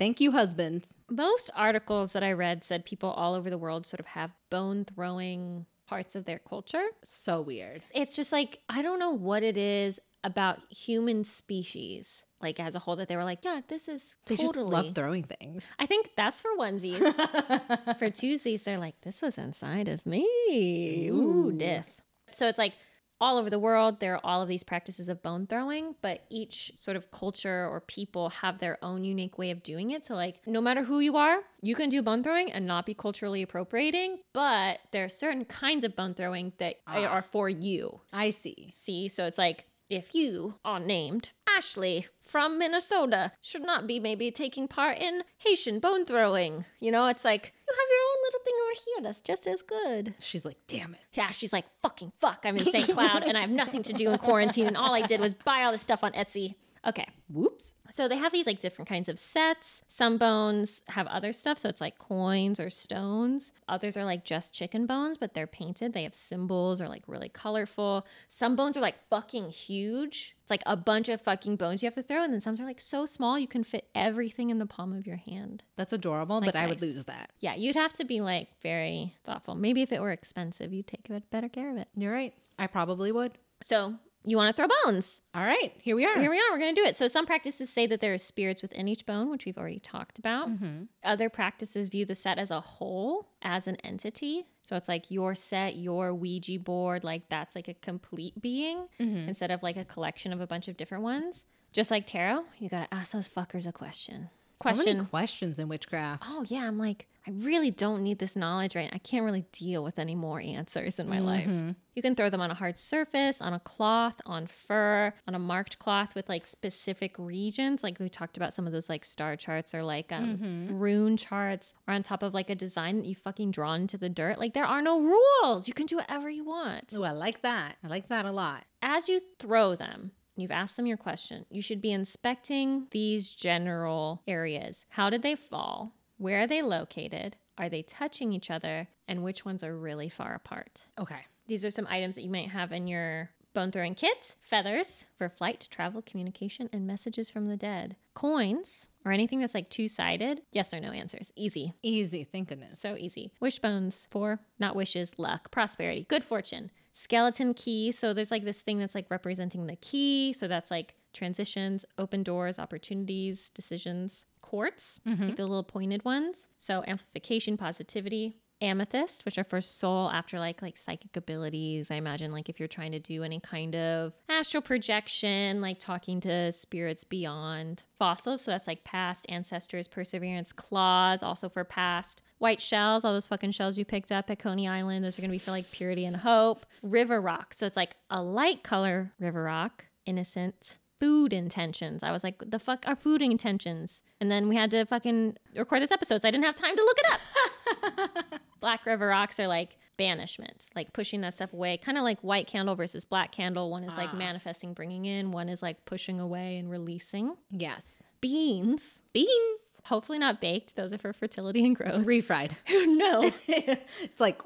Thank you, husbands. Most articles that I read said people all over the world sort of have bone throwing parts of their culture. So weird. It's just like, I don't know what it is about human species, like as a whole, that they were like, yeah, this is They totally. just love throwing things. I think that's for onesies. for twosies, they're like, this was inside of me. Ooh, death. So it's like all over the world, there are all of these practices of bone throwing, but each sort of culture or people have their own unique way of doing it. So, like, no matter who you are, you can do bone throwing and not be culturally appropriating, but there are certain kinds of bone throwing that ah. are for you. I see. See, so it's like if you are named Ashley from Minnesota, should not be maybe taking part in Haitian bone throwing. You know, it's like you have your own little thing over here that's just as good. She's like, damn it. Yeah, she's like, fucking fuck, I'm in St. Cloud and I have nothing to do in quarantine, and all I did was buy all this stuff on Etsy. Okay. Whoops. So they have these like different kinds of sets. Some bones have other stuff, so it's like coins or stones. Others are like just chicken bones, but they're painted. They have symbols or like really colorful. Some bones are like fucking huge. It's like a bunch of fucking bones you have to throw, and then some are like so small you can fit everything in the palm of your hand. That's adorable, but I would lose that. Yeah, you'd have to be like very thoughtful. Maybe if it were expensive, you'd take better care of it. You're right. I probably would. So you want to throw bones. All right, here we are. Here we are. We're going to do it. So, some practices say that there are spirits within each bone, which we've already talked about. Mm-hmm. Other practices view the set as a whole, as an entity. So, it's like your set, your Ouija board, like that's like a complete being mm-hmm. instead of like a collection of a bunch of different ones. Just like tarot, you got to ask those fuckers a question. So many questions in witchcraft. oh, yeah. I'm like, I really don't need this knowledge right I can't really deal with any more answers in my life. You can throw them on a hard surface, on a cloth, on fur, on a marked cloth with like specific regions. Like we talked about some of those like star charts or like um, rune charts, or on top of like a design that you fucking drawn into the dirt. Like there are no rules. You can do whatever you want. Oh, I like that. I like that a lot. As you throw them, you've asked them your question, you should be inspecting these general areas. How did they fall? Where are they located? Are they touching each other? And which ones are really far apart? Okay. These are some items that you might have in your bone throwing kit feathers for flight, travel, communication, and messages from the dead. Coins or anything that's like two sided. Yes or no answers. Easy. Easy. Thank goodness. So easy. Wishbones for not wishes, luck, prosperity, good fortune. Skeleton key. So there's like this thing that's like representing the key. So that's like transitions, open doors, opportunities, decisions. Quartz, mm-hmm. like the little pointed ones. So amplification, positivity. Amethyst, which are for soul, afterlife, like psychic abilities. I imagine, like if you're trying to do any kind of astral projection, like talking to spirits beyond. Fossils, so that's like past ancestors, perseverance, claws, also for past. White shells, all those fucking shells you picked up at Coney Island, those are gonna be for like purity and hope. River rock, so it's like a light color river rock, innocent. Food intentions. I was like, the fuck are food intentions? And then we had to fucking record this episode, so I didn't have time to look it up. Black River rocks are like banishment, like pushing that stuff away, kind of like white candle versus black candle. One is like ah. manifesting, bringing in, one is like pushing away and releasing. Yes. Beans, Beans. hopefully not baked, those are for fertility and growth. Refried. no, it's like,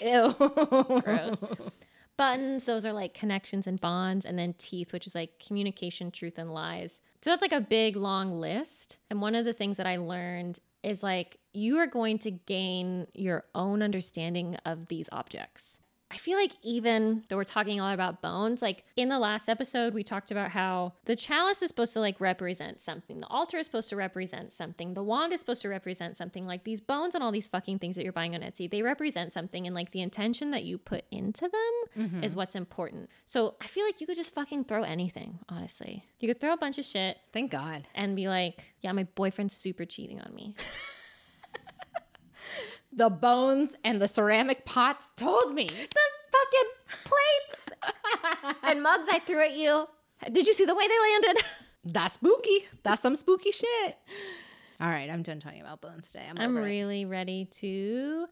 ew. gross. Buttons, those are like connections and bonds, and then teeth, which is like communication, truth, and lies. So that's like a big long list. And one of the things that I learned is like you are going to gain your own understanding of these objects. I feel like even though we're talking a lot about bones, like in the last episode, we talked about how the chalice is supposed to like represent something. The altar is supposed to represent something. The wand is supposed to represent something. Like these bones and all these fucking things that you're buying on Etsy, they represent something. And like the intention that you put into them mm-hmm. is what's important. So I feel like you could just fucking throw anything, honestly. You could throw a bunch of shit Thank God. and be like, yeah, my boyfriend's super cheating on me. the bones and the ceramic pots told me. The fucking plates and mugs I threw at you. Did you see the way they landed? That's spooky. That's some spooky shit. All right, I'm done talking about bones today. I'm, I'm really it. ready to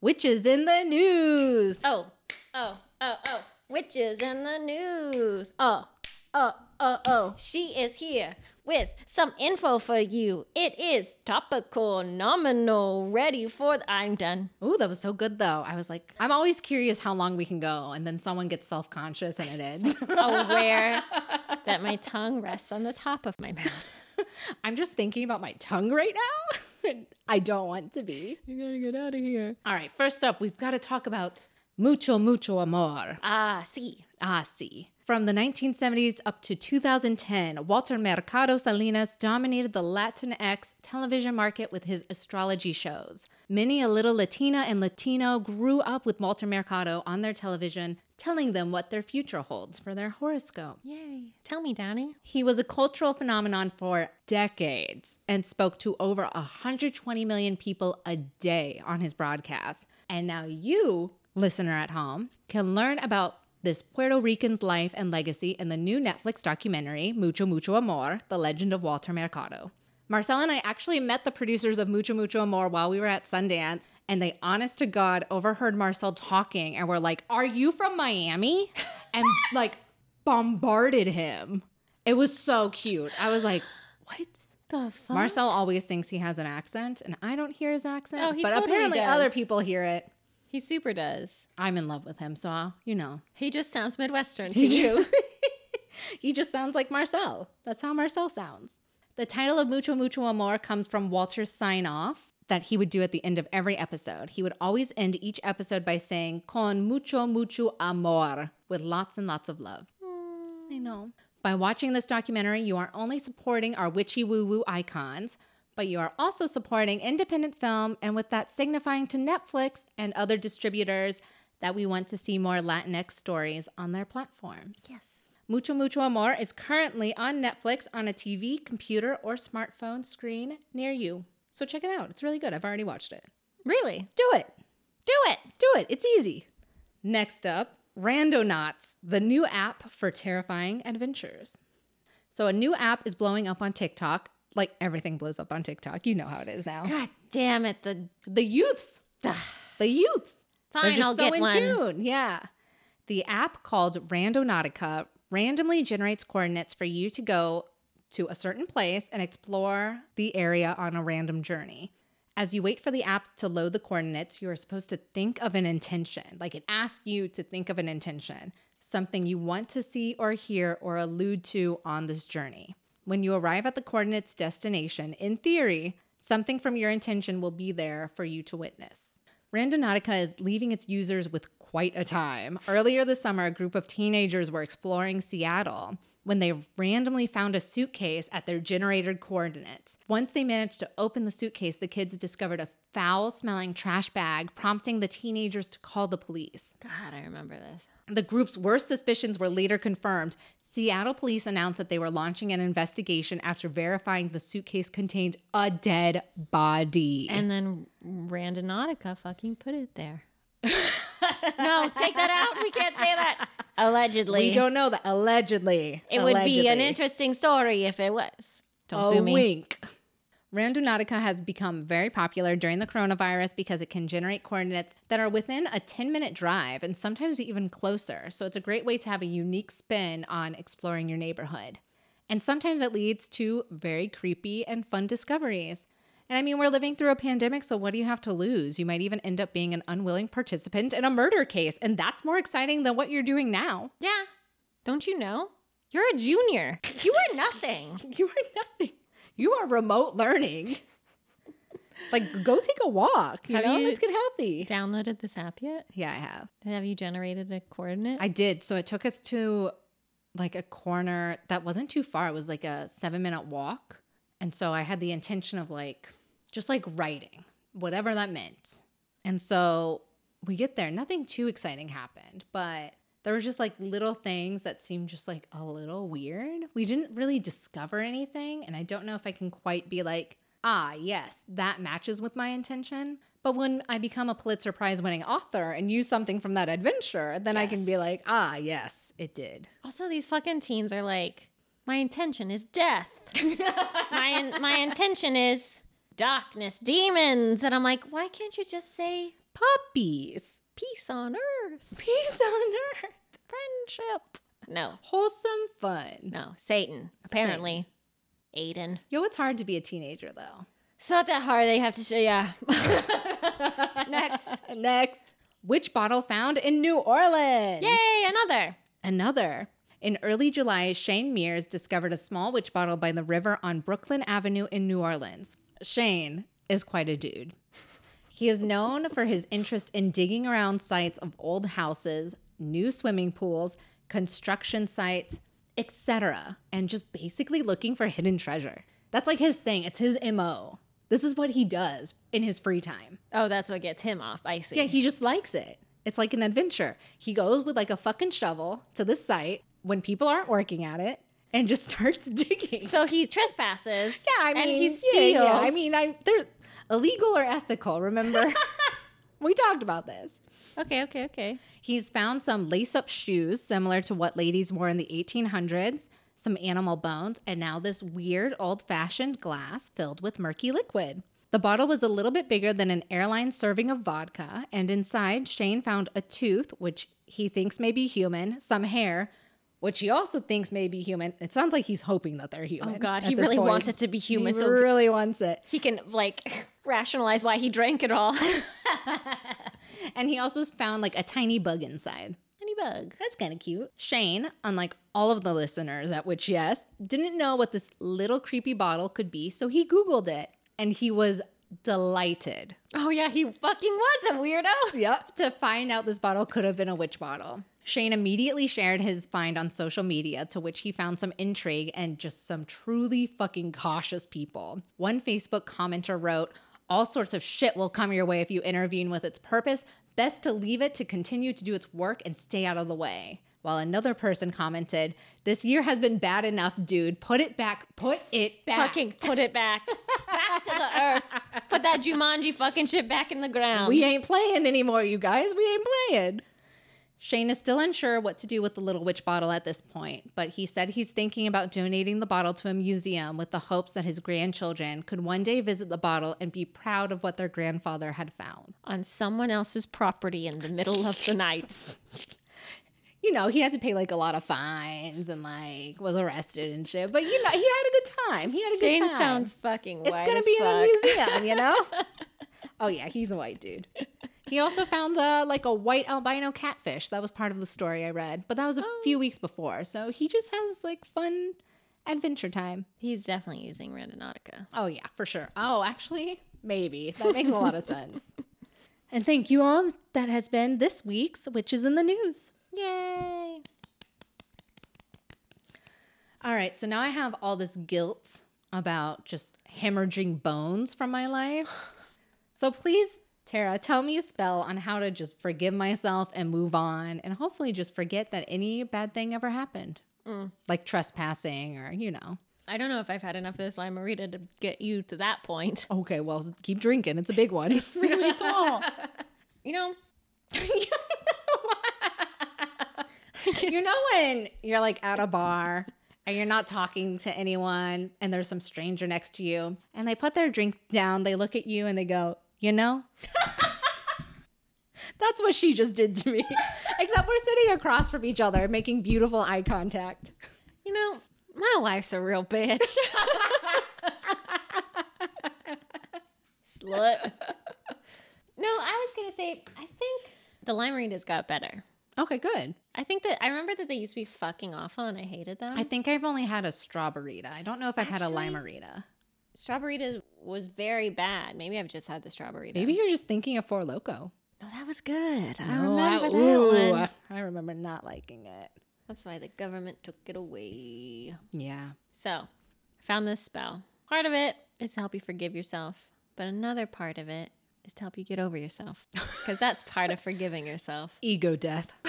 Witches in the news. Oh, oh, oh, oh. Witches in the news. Oh, oh, oh, oh. She is here with some info for you. It is topical, nominal, ready for. The- I'm done. Ooh, that was so good though. I was like, I'm always curious how long we can go, and then someone gets self conscious and it ends. Aware that my tongue rests on the top of my mouth. I'm just thinking about my tongue right now. I don't want to be. You gotta get out of here. All right, first up, we've got to talk about mucho, mucho amor. Ah, see. Ah, sí. From the 1970s up to 2010, Walter Mercado Salinas dominated the Latinx television market with his astrology shows. Many a little Latina and Latino grew up with Walter Mercado on their television, telling them what their future holds for their horoscope. Yay. Tell me, Danny. He was a cultural phenomenon for decades and spoke to over 120 million people a day on his broadcast. And now you, listener at home, can learn about this Puerto Rican's life and legacy in the new Netflix documentary, Mucho Mucho Amor The Legend of Walter Mercado. Marcel and I actually met the producers of Mucho Mucho Amor while we were at Sundance, and they, honest to God, overheard Marcel talking and were like, Are you from Miami? And like bombarded him. It was so cute. I was like, What? The fuck? Marcel always thinks he has an accent, and I don't hear his accent, Oh, but totally apparently does. other people hear it. He super does. I'm in love with him, so you know. He just sounds Midwestern to you. He just sounds like Marcel. That's how Marcel sounds. The title of Mucho Mucho Amor comes from Walter's sign off that he would do at the end of every episode. He would always end each episode by saying, Con mucho, mucho amor, with lots and lots of love. I know. By watching this documentary, you are only supporting our witchy woo woo icons, but you are also supporting independent film and with that signifying to Netflix and other distributors that we want to see more Latinx stories on their platforms. yes. Mucho Mucho Amor is currently on Netflix on a TV, computer, or smartphone screen near you. So check it out. It's really good. I've already watched it. Really? Do it. Do it. Do it. It's easy. Next up, Randonauts, the new app for terrifying adventures. So a new app is blowing up on TikTok. Like everything blows up on TikTok. You know how it is now. God damn it. The The youths. The youths. They're fine. just I'll so get in one. tune. Yeah. The app called Randonautica randomly generates coordinates for you to go to a certain place and explore the area on a random journey. As you wait for the app to load the coordinates, you are supposed to think of an intention. Like it asks you to think of an intention, something you want to see or hear or allude to on this journey. When you arrive at the coordinates destination, in theory, something from your intention will be there for you to witness. Randonautica is leaving its users with quite a time. Earlier this summer, a group of teenagers were exploring Seattle when they randomly found a suitcase at their generated coordinates. Once they managed to open the suitcase, the kids discovered a foul smelling trash bag, prompting the teenagers to call the police. God, I remember this. The group's worst suspicions were later confirmed. Seattle police announced that they were launching an investigation after verifying the suitcase contained a dead body. And then Randonautica fucking put it there. no, take that out. We can't say that. Allegedly. we don't know that. Allegedly. It would be an interesting story if it was. Don't a sue me. wink. Randonautica has become very popular during the coronavirus because it can generate coordinates that are within a 10 minute drive and sometimes even closer. So it's a great way to have a unique spin on exploring your neighborhood. And sometimes it leads to very creepy and fun discoveries. And I mean, we're living through a pandemic, so what do you have to lose? You might even end up being an unwilling participant in a murder case, and that's more exciting than what you're doing now. Yeah. Don't you know? You're a junior. You are nothing. You are nothing. You are remote learning. It's like go take a walk. You Have know, you- let's get healthy. Downloaded this app yet? Yeah, I have. Have you generated a coordinate? I did. So it took us to like a corner that wasn't too far. It was like a seven minute walk. And so I had the intention of like just like writing, whatever that meant. And so we get there. Nothing too exciting happened, but there were just like little things that seemed just like a little weird. We didn't really discover anything. And I don't know if I can quite be like, ah, yes, that matches with my intention. But when I become a Pulitzer Prize winning author and use something from that adventure, then I can be like, ah, yes, it did. also, these fucking teens are like, my intention is death. my in- my intention is darkness, demons, and I'm like, why can't you just say Puppies. Peace on earth, Peace on earth. friendship? No, Wholesome fun. no, Satan. Apparently, Aiden. Yo, it's hard to be a teenager though. It's not that hard. They have to show. Yeah. Next. Next. Witch bottle found in New Orleans. Yay! Another. Another. In early July, Shane Mears discovered a small witch bottle by the river on Brooklyn Avenue in New Orleans. Shane is quite a dude. He is known for his interest in digging around sites of old houses, new swimming pools, construction sites, etc., and just basically looking for hidden treasure. That's like his thing. It's his MO. This is what he does in his free time. Oh, that's what gets him off. I see. Yeah, he just likes it. It's like an adventure. He goes with like a fucking shovel to the site when people aren't working at it and just starts digging. So he trespasses. yeah, I mean, and he steals. yeah. I mean, I they're illegal or ethical. Remember, we talked about this. okay, okay, okay. He's found some lace-up shoes similar to what ladies wore in the 1800s, some animal bones, and now this weird old-fashioned glass filled with murky liquid. The bottle was a little bit bigger than an airline serving of vodka, and inside Shane found a tooth, which he thinks may be human, some hair, which he also thinks may be human. It sounds like he's hoping that they're human. Oh God, he really point. wants it to be human, He so really wants it. he can like rationalize why he drank it all. And he also found like a tiny bug inside. Honey bug. That's kind of cute. Shane, unlike all of the listeners at Which Yes, didn't know what this little creepy bottle could be, so he Googled it and he was delighted. Oh yeah, he fucking was a weirdo. Yep. To find out this bottle could have been a witch bottle. Shane immediately shared his find on social media, to which he found some intrigue and just some truly fucking cautious people. One Facebook commenter wrote, All sorts of shit will come your way if you intervene with its purpose. Best to leave it to continue to do its work and stay out of the way. While another person commented, This year has been bad enough, dude. Put it back. Put it back. Fucking put it back, back to the earth. Put that Jumanji fucking shit back in the ground. We ain't playing anymore, you guys. We ain't playing. Shane is still unsure what to do with the little witch bottle at this point, but he said he's thinking about donating the bottle to a museum with the hopes that his grandchildren could one day visit the bottle and be proud of what their grandfather had found. on someone else's property in the middle of the night. You know, he had to pay like a lot of fines and like was arrested and shit, but you know, he had a good time. He had a Shane good time. Shane sounds fucking. it's gonna as be in a museum, you know? oh yeah, he's a white dude. He also found uh, like a white albino catfish. That was part of the story I read, but that was a Oh. few weeks before. So he just has like fun adventure time. He's definitely using Randonautica. Oh yeah, for sure. Oh, actually, maybe that makes a lot of sense. And thank you all. That has been this week's which is in the news. Yay! All right, so now I have all this guilt about just hemorrhaging bones from my life. So please, Tara, tell me a spell on how to just forgive myself and move on and hopefully just forget that any bad thing ever happened. Mm. Like trespassing or, you know. I don't know if I've had enough of this limerita to get you to that point. Okay, well, keep drinking. It's a big one. It's really tall. You know, you know when you're like at a bar and you're not talking to anyone and there's some stranger next to you and they put their drink down, they look at you and they go, "You know?" That's what she just did to me. Except we're sitting across from each other making beautiful eye contact. You know, my wife's a real bitch. Slut. No, I was gonna say I think the limeritas got better. Okay, good. I think that I remember that they used to be fucking awful and I hated them. I think I've only had a strawberryta. I don't know if I've had a Actually- limerita. Strawberryta was very bad. Maybe I've just had the strawberry. Maybe you're just thinking of Four Loco. No, that was good. I No, remember that ooh, one. I remember not liking it. That's why the government took it away. Yeah. So, I found this spell. Part of it is to help you forgive yourself, but another part of it is to help you get over yourself. Because that's part of forgiving yourself. Ego death.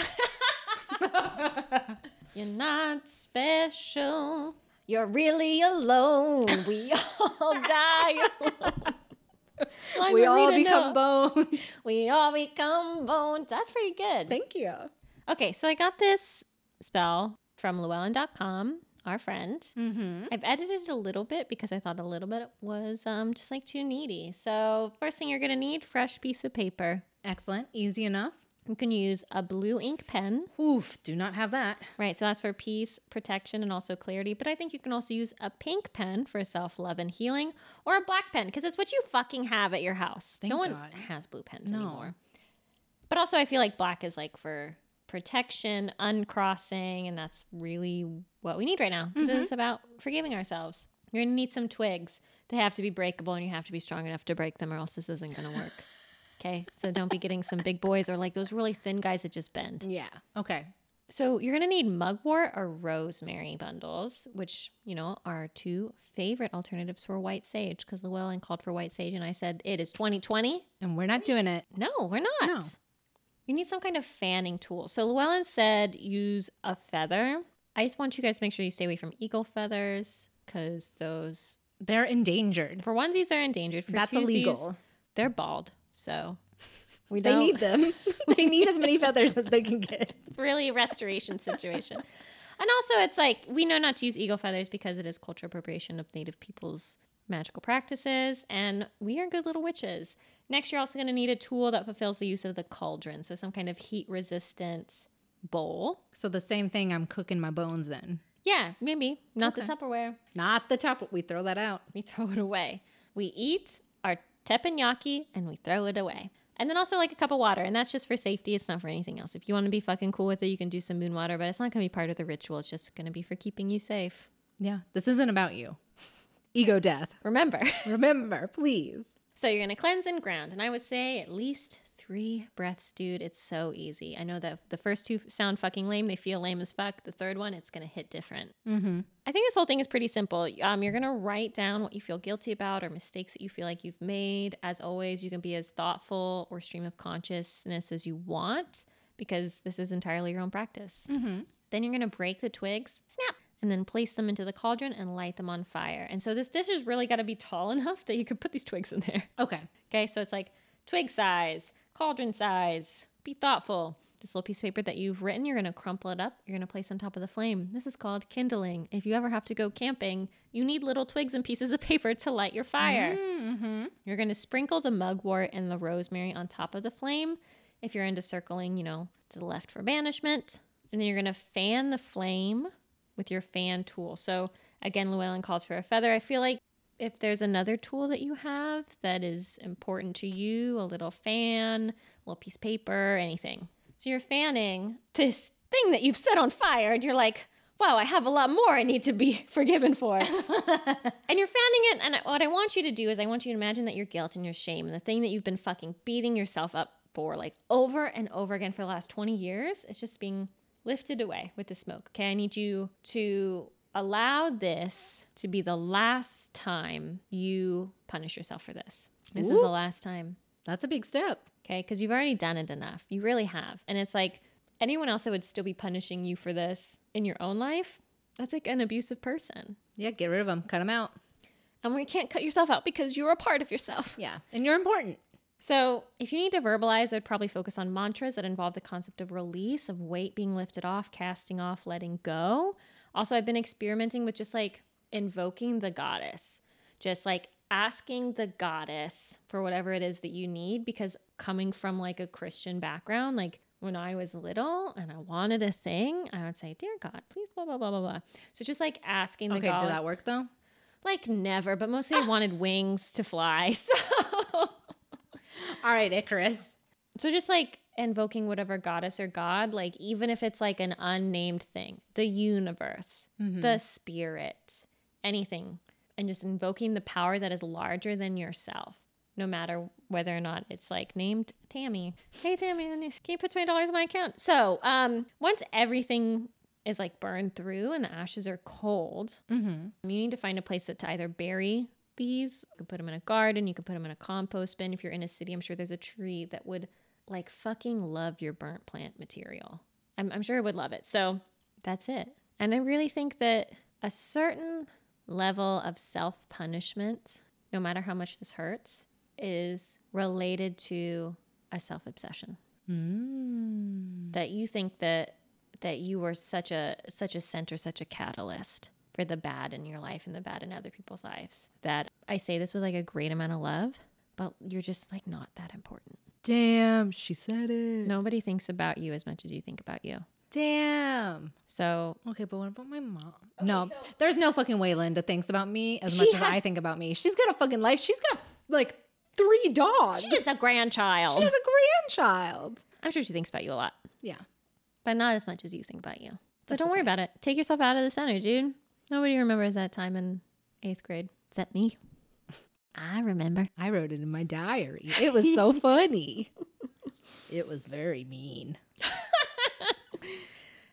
You're not special. You're really alone. We all die alone. We all become Noah. bones. We all become bones. That's pretty good. Thank you. Okay, so I got this spell from Llewellyn.com, our friend. Mm-hmm. I've edited it a little bit because I thought a little bit was um, just like too needy. So, first thing you're going to need fresh piece of paper. Excellent. Easy enough. You can use a blue ink pen, Oof, do not have that. right? So that's for peace, protection, and also clarity. But I think you can also use a pink pen for self love and healing, or a black pen because it's what you fucking have at your house. Thank no one has blue pens No. anymore. But also, I feel like black is like for protection, uncrossing, and that's really what we need right now because it's mm-hmm. about forgiving ourselves. You're gonna need some twigs. They have to be breakable, and you have to be strong enough to break them, or else this isn't gonna work. Okay, so don't be getting some big boys or like those really thin guys that just bend. Yeah. Okay. So you're gonna need mugwort or rosemary bundles, which you know are two favorite alternatives for white sage. Because Llewellyn called for white sage, and I said it is 2020. And we're not doing it. No, we're not. No. You need some kind of fanning tool. So Llewellyn said use a feather. I just want you guys to make sure you stay away from eagle feathers because those They're endangered. for onesies they're endangered. For That's twosies, illegal. They're bald, so we They don't. need them. they need as many feathers as they can get. It's really a restoration situation. And also, it's like we know not to use eagle feathers because it is cultural appropriation of Native people's magical practices, and we are good little witches. Next, you're also going to need a tool that fulfills the use of the cauldron, so some kind of heat resistant bowl. So the same thing I'm cooking my bones in. Yeah, maybe not Okay. the Tupperware. Not the top. We throw that out. We throw it away. We eat our teppanyaki and we throw it away. And then also like a cup of water, and that's just for safety. It's not for anything else. If you want to be fucking cool with it, you can do some moon water, but it's not going to be part of the ritual. It's just going to be for keeping you safe. Yeah. This isn't about you. Ego death. Remember. Remember, please. so you're going to cleanse and ground, and I would say at least three breaths, dude. It's so easy. I know that the first two sound fucking lame. They feel lame as fuck. The third one, it's going to hit different. Mm-hmm. I think this whole thing is pretty simple. Um, you're gonna write down what you feel guilty about or mistakes that you feel like you've made. As always, you can be as thoughtful or stream of consciousness as you want because this is entirely your own practice. Mm-hmm. Then you're gonna break the twigs, snap, and then place them into the cauldron and light them on fire. And so this dish has really got to be tall enough that you can put these twigs in there. Okay. Okay, so it's like twig size, cauldron size. Be thoughtful. This little piece of paper that you've written, you're going to crumple it up. You're going to place on top of the flame. This is called kindling. If you ever have to go camping, you need little twigs and pieces of paper to light your fire. Mm-hmm. You're going to sprinkle the mugwort and the rosemary on top of the flame. If you're into circling, you know, to the left for banishment. And then you're going to fan the flame with your fan tool. So again, Llewellyn calls for a feather. I feel like if there's another tool that you have that is important to you, a little fan, a little piece of paper, anything. So you're fanning this thing that you've set on fire, and you're like, wow, I have a lot more I need to be forgiven for. and you're fanning it, and what I want you to do is I want you to imagine that your guilt and your shame and the thing that you've been fucking beating yourself up for like over and over again for the last 20 years is just being lifted away with the smoke. Okay, I need you to allow this to be the last time you punish yourself for this. This is the last time. That's a big step. Okay, because you've already done it enough. You really have. And it's like anyone else that would still be punishing you for this in your own life, that's like an abusive person. Yeah, get rid of them. Cut them out. And we can't cut yourself out because you're a part of yourself. Yeah. And you're important. So, if you need to verbalize, I'd probably focus on mantras that involve the concept of release, of weight being lifted off, casting off, letting go. Also, I've been experimenting with just like invoking the goddess, just like asking the goddess for whatever it is that you need. Because coming from like a Christian background, like when I was little and I wanted a thing, I would say, Dear God, please, blah, blah, blah, blah, blah. So just like asking the Okay, god. did that work though? Like never, but mostly I wanted wings to fly. So All right, Icarus. So just like invoking whatever goddess or god, like even if it's like an unnamed thing, the universe, the spirit, anything, and just invoking the power that is larger than yourself, no matter whether or not it's like named Tammy. Hey Tammy, can you put twenty dollars in my account? So um, once everything is like burned through and the ashes are cold, you need to find a place that to either bury these. You can put them in a garden. You can put them in a compost bin. If you're in a city, I'm sure there's a tree that would like fucking love your burnt plant material. I'm, I'm sure it would love it. So that's it. And I really think that a certain level of self punishment, no matter how much this hurts, is related to a self obsession. Mm. That you think that that you were such a such a center, such a catalyst for the bad in your life and the bad in other people's lives. That I say this with like a great amount of love, but you're just like not that important. Damn, she said it. Nobody thinks about you as much as you think about you. Damn. So Okay, but what about my mom? no, there's no fucking way Linda thinks about me as She much as I think about me. She's got a fucking life. She's got like three dogs. she is a grandchild. She has a grandchild. I'm sure she thinks about you a lot, Yeah. but not as much as you think about you. So don't worry about it. Take yourself out of the center, dude. Nobody remembers that time in eighth grade except me. I remember. I wrote it in my diary. It was so funny. It was very mean.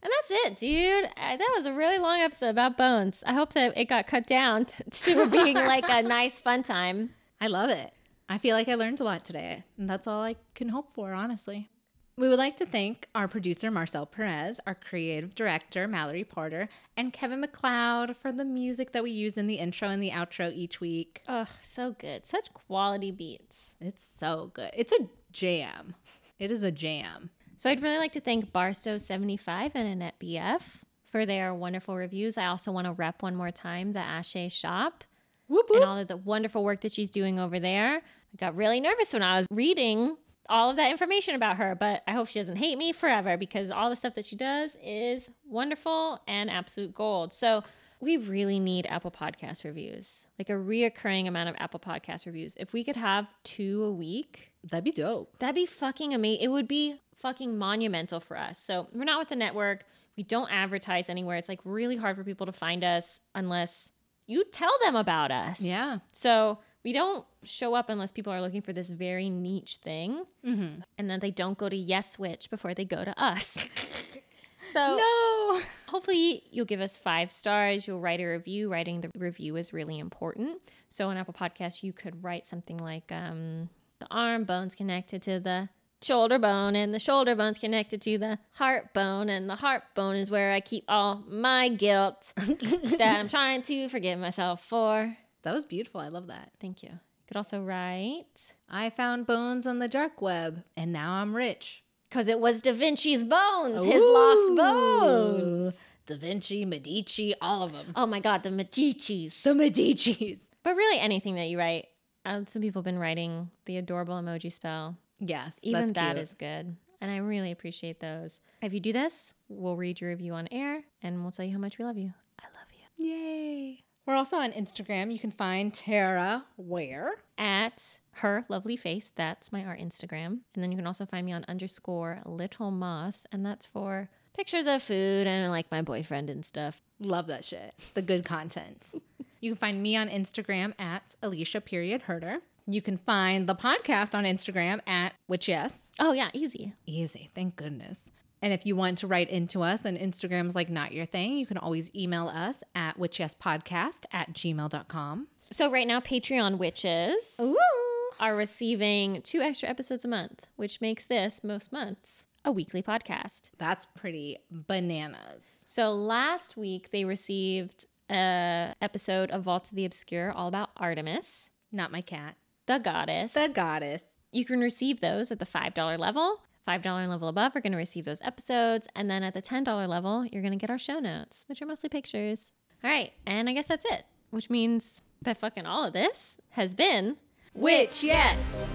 And that's it, dude. Uh, That was a really long episode about bones. I hope that it got cut down to being like a nice fun time. I love it. I feel like I learned a lot today, and that's all I can hope for, honestly. We would like to thank our producer, Marcel Perez, our creative director, Mallory Porter, and Kevin MacLeod for the music that we use in the intro and the outro each week. Oh, so good. Such quality beats. It's so good. It's a jam. It is a jam. So I'd really like to thank Barstow75 and Annette BF for their wonderful reviews. I also want to rep one more time the Ashe shop Whoop, and all of the wonderful work that she's doing over there. I got really nervous when I was reading all of that information about her, but I hope she doesn't hate me forever because all the stuff that she does is wonderful and absolute gold. So we really need Apple Podcast reviews, like a reoccurring amount of Apple Podcast reviews. If we could have two a week, That'd be dope. That'd be fucking amazing. It would be fucking monumental for us. So we're not with the network. We don't advertise anywhere. It's like really hard for people to find us unless you tell them about us. Yeah. So we don't show up unless people are looking for this very niche thing, and then they don't go to Yes Witch before they go to us. so No. hopefully you'll give us five stars you'll write a review. Writing the review is really important. So on apple podcast you could write something like um, the arm bone's connected to the shoulder bone and the shoulder bone's connected to the heart bone and the heart bone is where i keep all my guilt that i'm trying to forgive myself for That was beautiful. I love that. thank you you could also write I found bones on the dark web, and now I'm rich. because it was da vinci's bones his lost bones Da Vinci, Medici, all of them. oh my god the medicis The Medicis. But really, anything that you write. Um, some people have been writing the adorable emoji spell. Yes, Even that's that is good. And I really appreciate those. If you do this, we'll read your review on air and we'll tell you how much we love you. I love you. Yay. We're also on Instagram. You can find Tara where? At her lovely face, that's my art Instagram. And then you can also find me on underscore little moss, and that's for pictures of food and like my boyfriend and stuff. Love that shit. The good content. you can find me on Instagram at Alicia period herder. You can find the podcast on Instagram at which yes. Oh, yeah, easy. Easy, thank goodness. And if you want to write into us and Instagram's like not your thing, you can always email us at whichyespodcast at gmail.com. So, right now, Patreon witches Ooh. are receiving two extra episodes a month, which makes this most months a weekly podcast. That's pretty bananas. So last week they received a episode of Vault of the Obscure all about Artemis, Not my cat. the goddess. The goddess. you can receive those at the $5 level. $5 level above are going to receive those episodes. And then at the $10 level, you're going to get our show notes, which are mostly pictures. All right. And I guess that's it, which means that fucking all of this has been Which, yes.